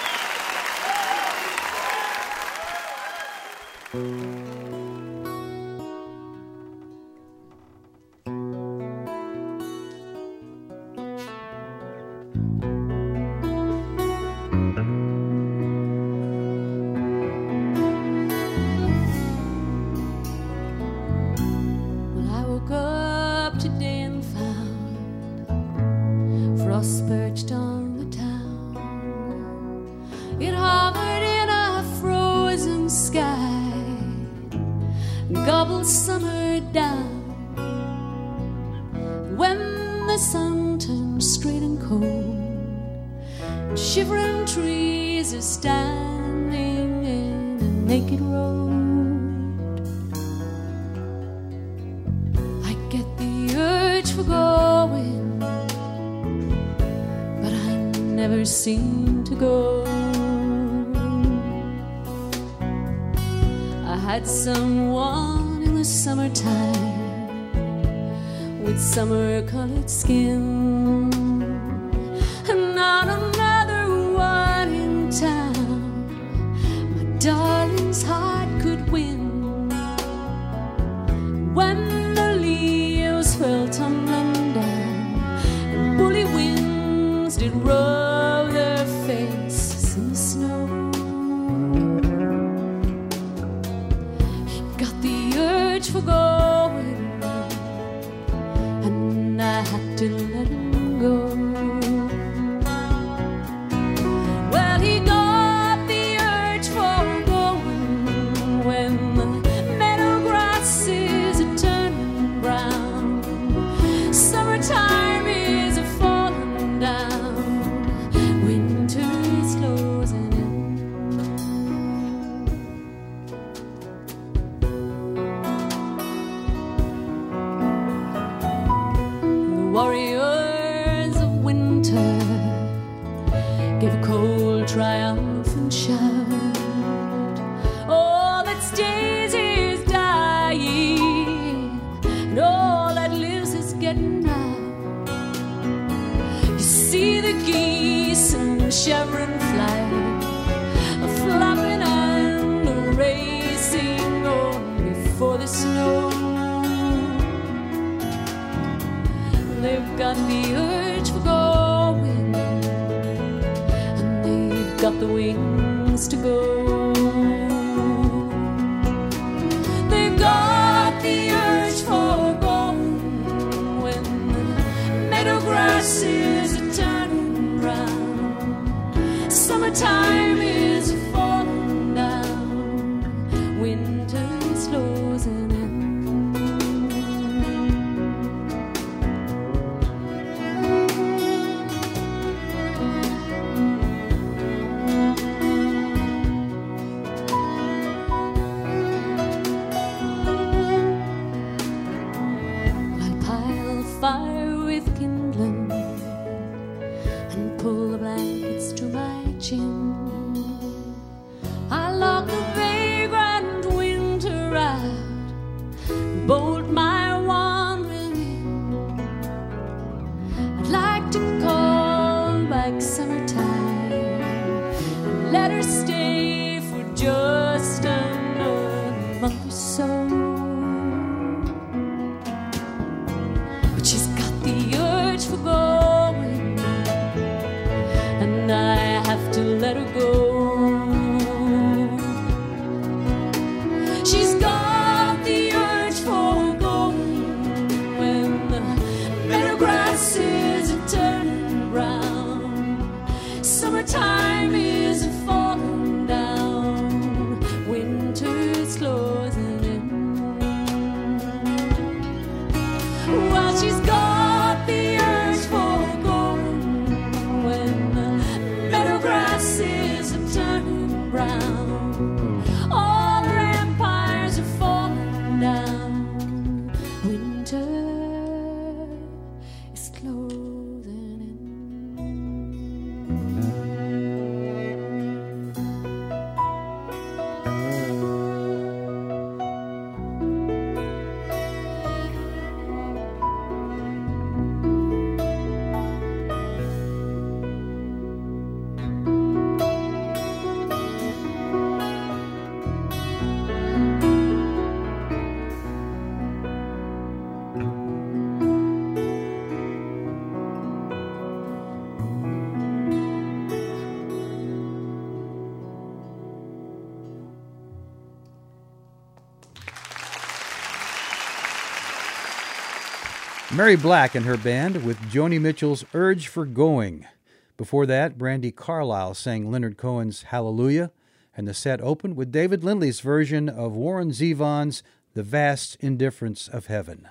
Mary Black and her band with Joni Mitchell's Urge for Going. Before that, Brandi Carlile sang Leonard Cohen's Hallelujah, and the set opened with David Lindley's version of Warren Zevon's The Vast Indifference of Heaven.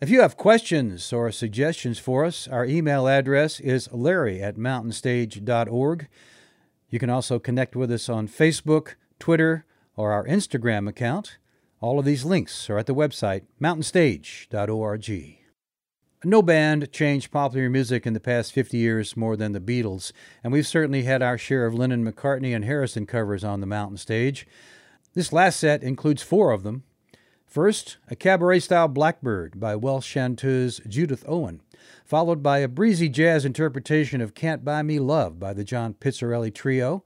If you have questions or suggestions for us, our email address is larry at mountainstage.org. You can also connect with us on Facebook, Twitter, or our Instagram account. All of these links are at the website mountainstage.org. No band changed popular music in the past 50 years more than the Beatles, and we've certainly had our share of Lennon, McCartney, and Harrison covers on the mountain stage. This last set includes four of them. First, a cabaret style Blackbird by Welsh chanteuse Judith Owen, followed by a breezy jazz interpretation of Can't Buy Me Love by the John Pizzarelli Trio.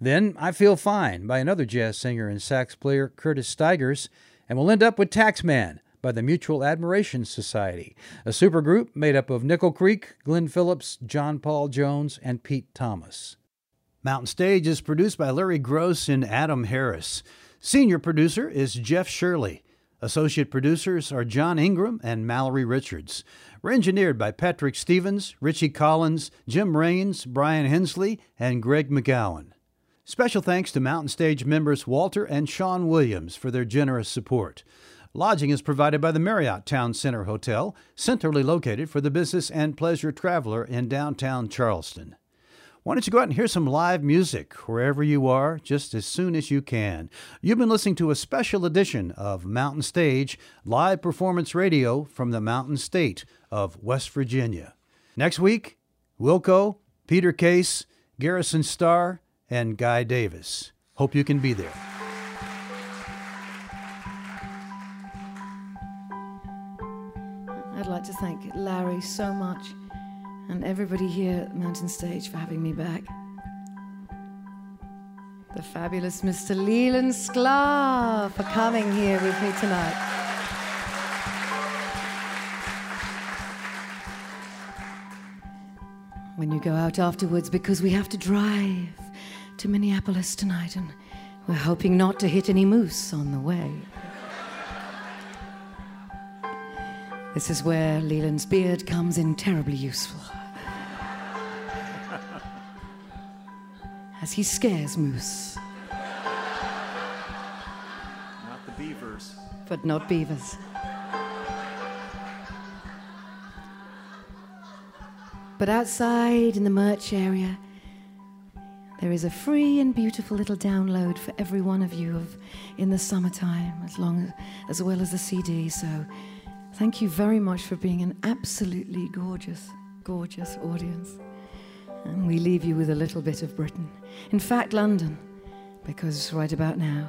Then, I Feel Fine by another jazz singer and sax player Curtis Stigers, and we'll end up with Taxman by the Mutual Admiration Society, a supergroup made up of Nickel Creek, Glen Phillips, John Paul Jones, and Pete Thomas. Mountain Stage is produced by Larry Groce and Adam Harris. Senior producer is Jeff Shirley. Associate producers are John Ingram and Mallory Richards. We're engineered by Patrick Stevens, Richie Collins, Jim Raines, Brian Hensley, and Greg McGowan. Special thanks to Mountain Stage members Walter and Sean Williams for their generous support. Lodging is provided by the Marriott Town Center Hotel, centrally located for the business and pleasure traveler in downtown Charleston. Why don't you go out and hear some live music wherever you are just as soon as you can? You've been listening to a special edition of Mountain Stage live performance radio from the Mountain State of West Virginia. Next week, Wilco, Peter Case, Garrison Starr, and Guy Davis. Hope you can be there. I'd like to thank Larry so much and everybody here at Mountain Stage for having me back. The fabulous Mr. Leland Sklar for coming here with me tonight. when you go out afterwards because we have to drive to Minneapolis tonight and we're hoping not to hit any moose on the way. This is where Leland's beard comes in terribly useful. As he scares moose, Not the beavers. but not beavers. But outside in the merch area, there is a free and beautiful little download for every one of you of in the summertime, as long as, as well as the CD. So, thank you very much for being an absolutely gorgeous, gorgeous audience. And we leave you with a little bit of Britain. In fact, London, because right about now,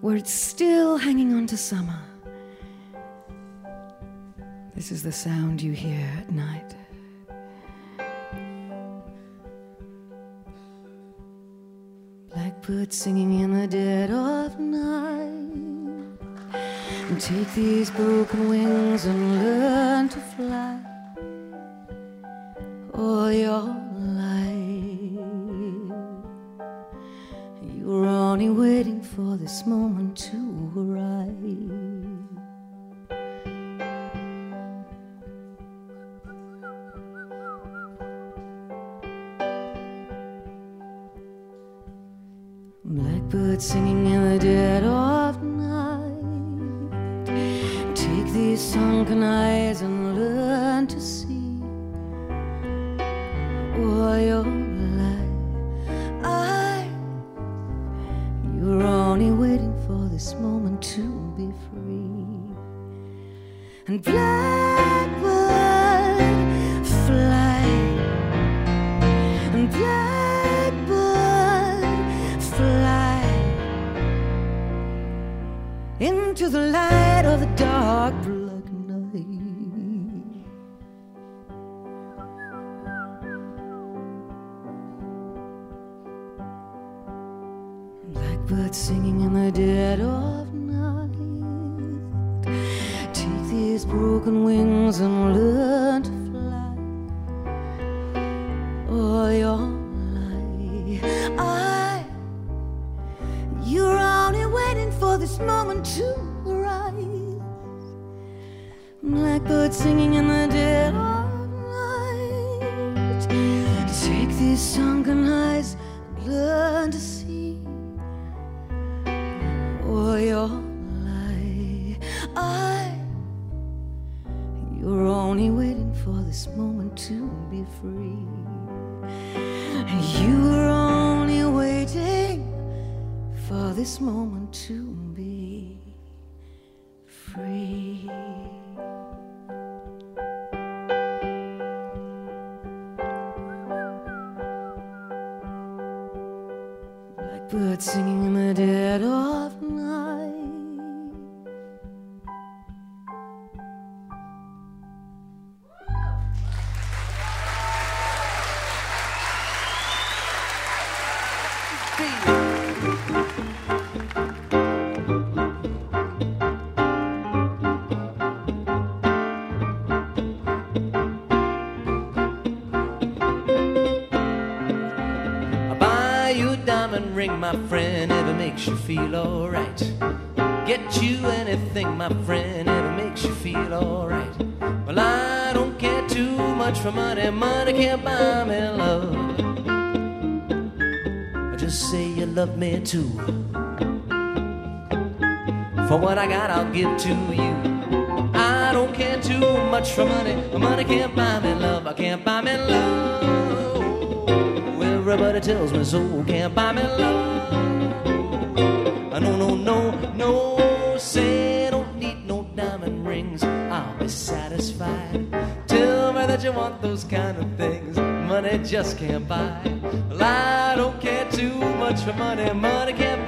where it's still hanging on to summer, this is the sound you hear at night. Blackbird singing in the dead of night. And take these broken wings and learn to fly all your life. You were only waiting for this moment to arrive. Blackbird singing in the dead of night. Sunken eyes and learn to see all your life. I, you're only waiting for this moment to be free. And blackbird fly, and blackbird fly into the light of the dark black Blackbird singing in the dead of night. Take these broken wings and learn to fly. All your life, I, you're only waiting for this moment to arise. Blackbird singing in the dead of night. Take these sunken eyes this moment to be free. You were only waiting for this moment to be can't buy me love. Just say you love me too. For what I got, I'll give to you. I don't care too much for money, money can't buy me love, I can't buy me love. Everybody tells me so, can't buy me love. You want those kind of things. Money just can't buy. Well, I don't care too much for money. Money can't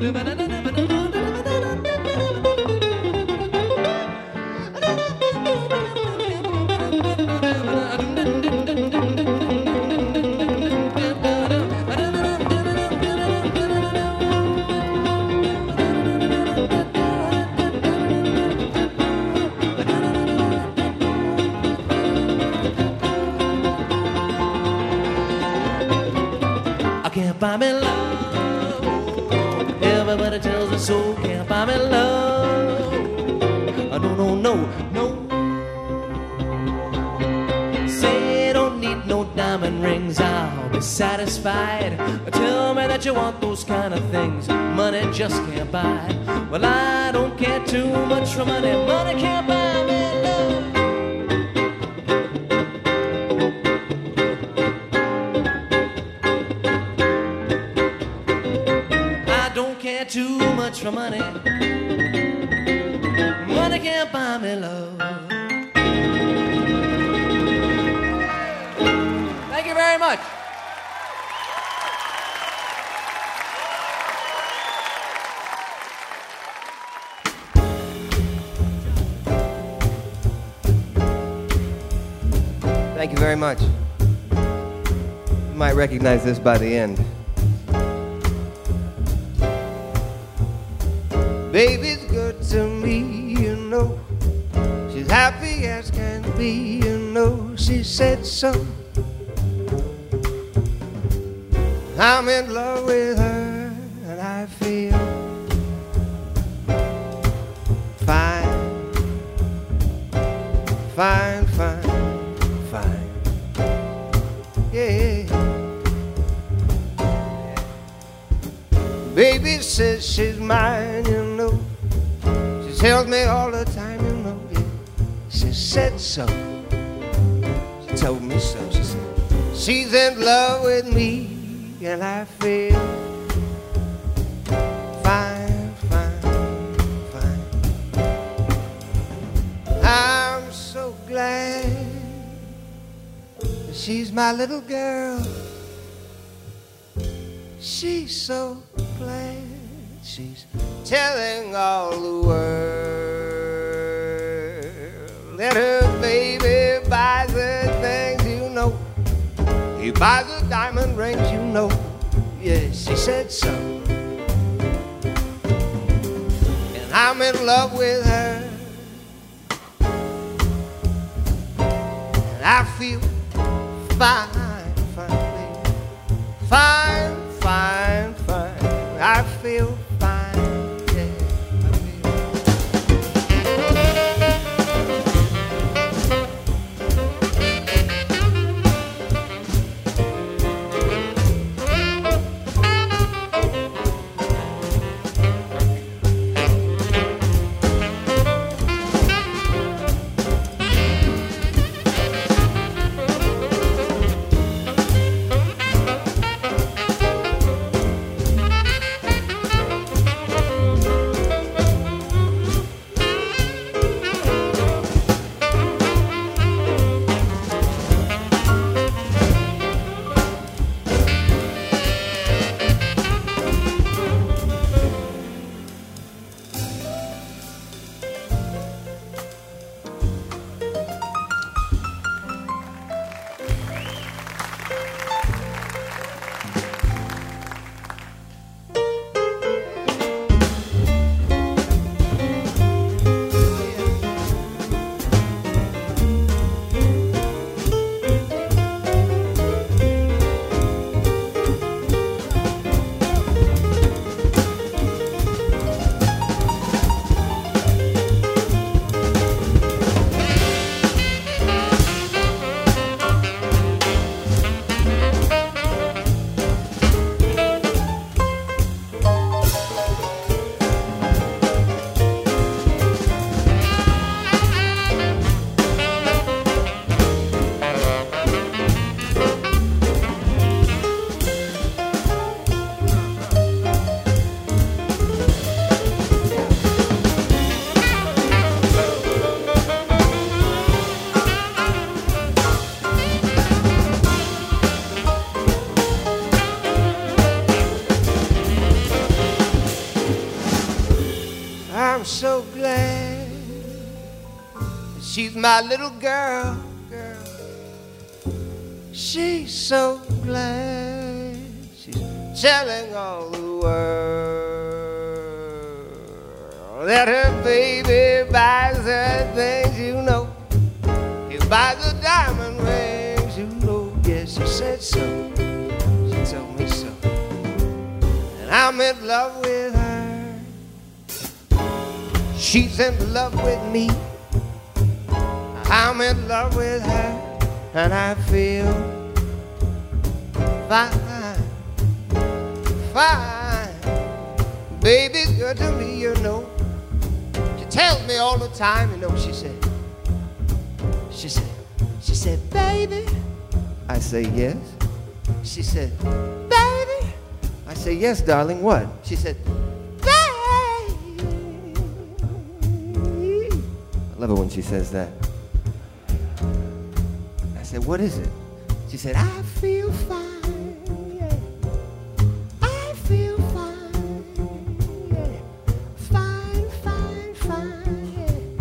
We're living But you want those kind of things money just can't buy. Well, I don't care too much for money, money can't buy. recognize this by the end. Baby's good to me, you know. She's happy as can be, you know. She said so. My little girl, girl. She's so glad she's telling all the world that her baby buys her things, you know. He buys the diamond rings, you know. Yes, she said so. She told me so. And I'm in love with her. She's in love with me. And I feel fine, fine. Baby's good to me, you know. She tells me all the time, you know. She said, she said, she said, baby. I say yes. She said, baby. I say yes, darling. What? She said, baby. I love it when she says that. What is it? She said, I feel fine. I feel fine. Fine, fine, fine.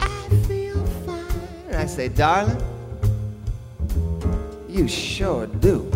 I feel fine. I say, darling, you sure do.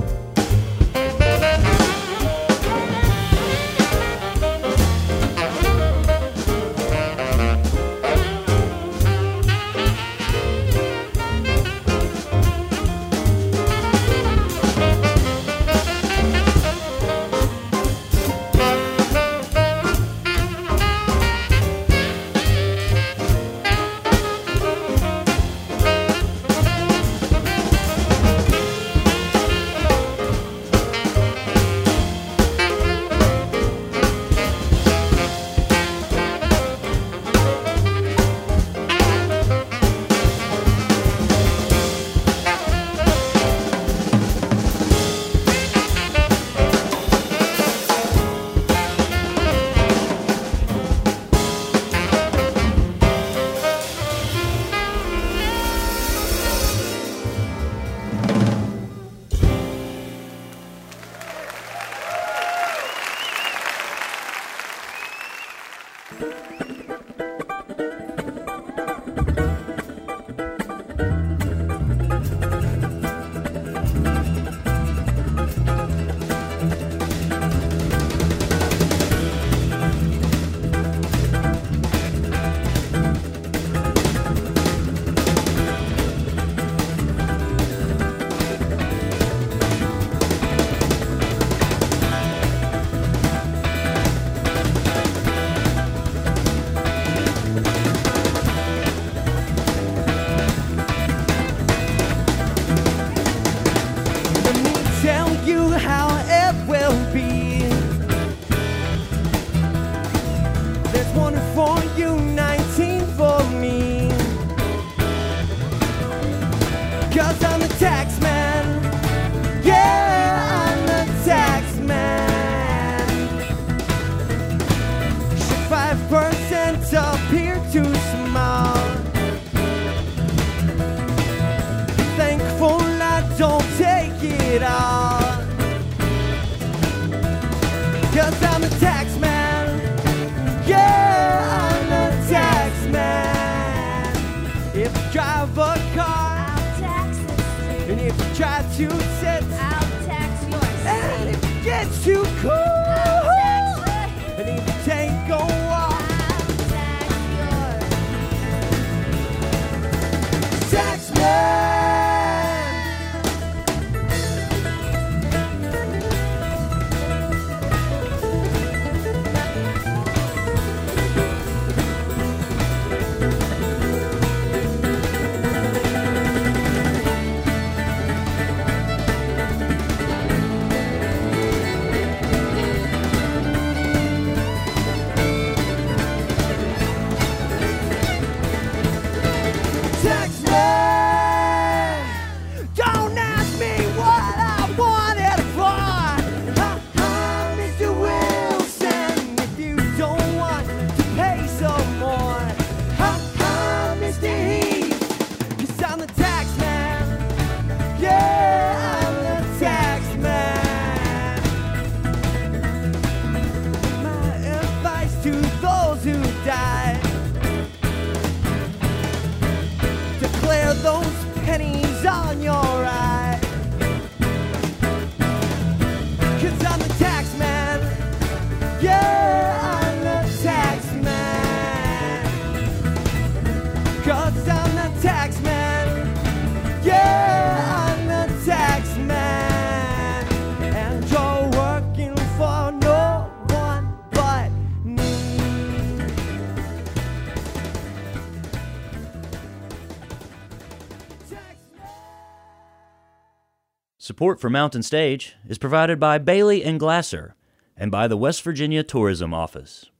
Support for Mountain Stage is provided by Bailey and Glasser and by the West Virginia Tourism Office.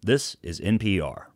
This is NPR.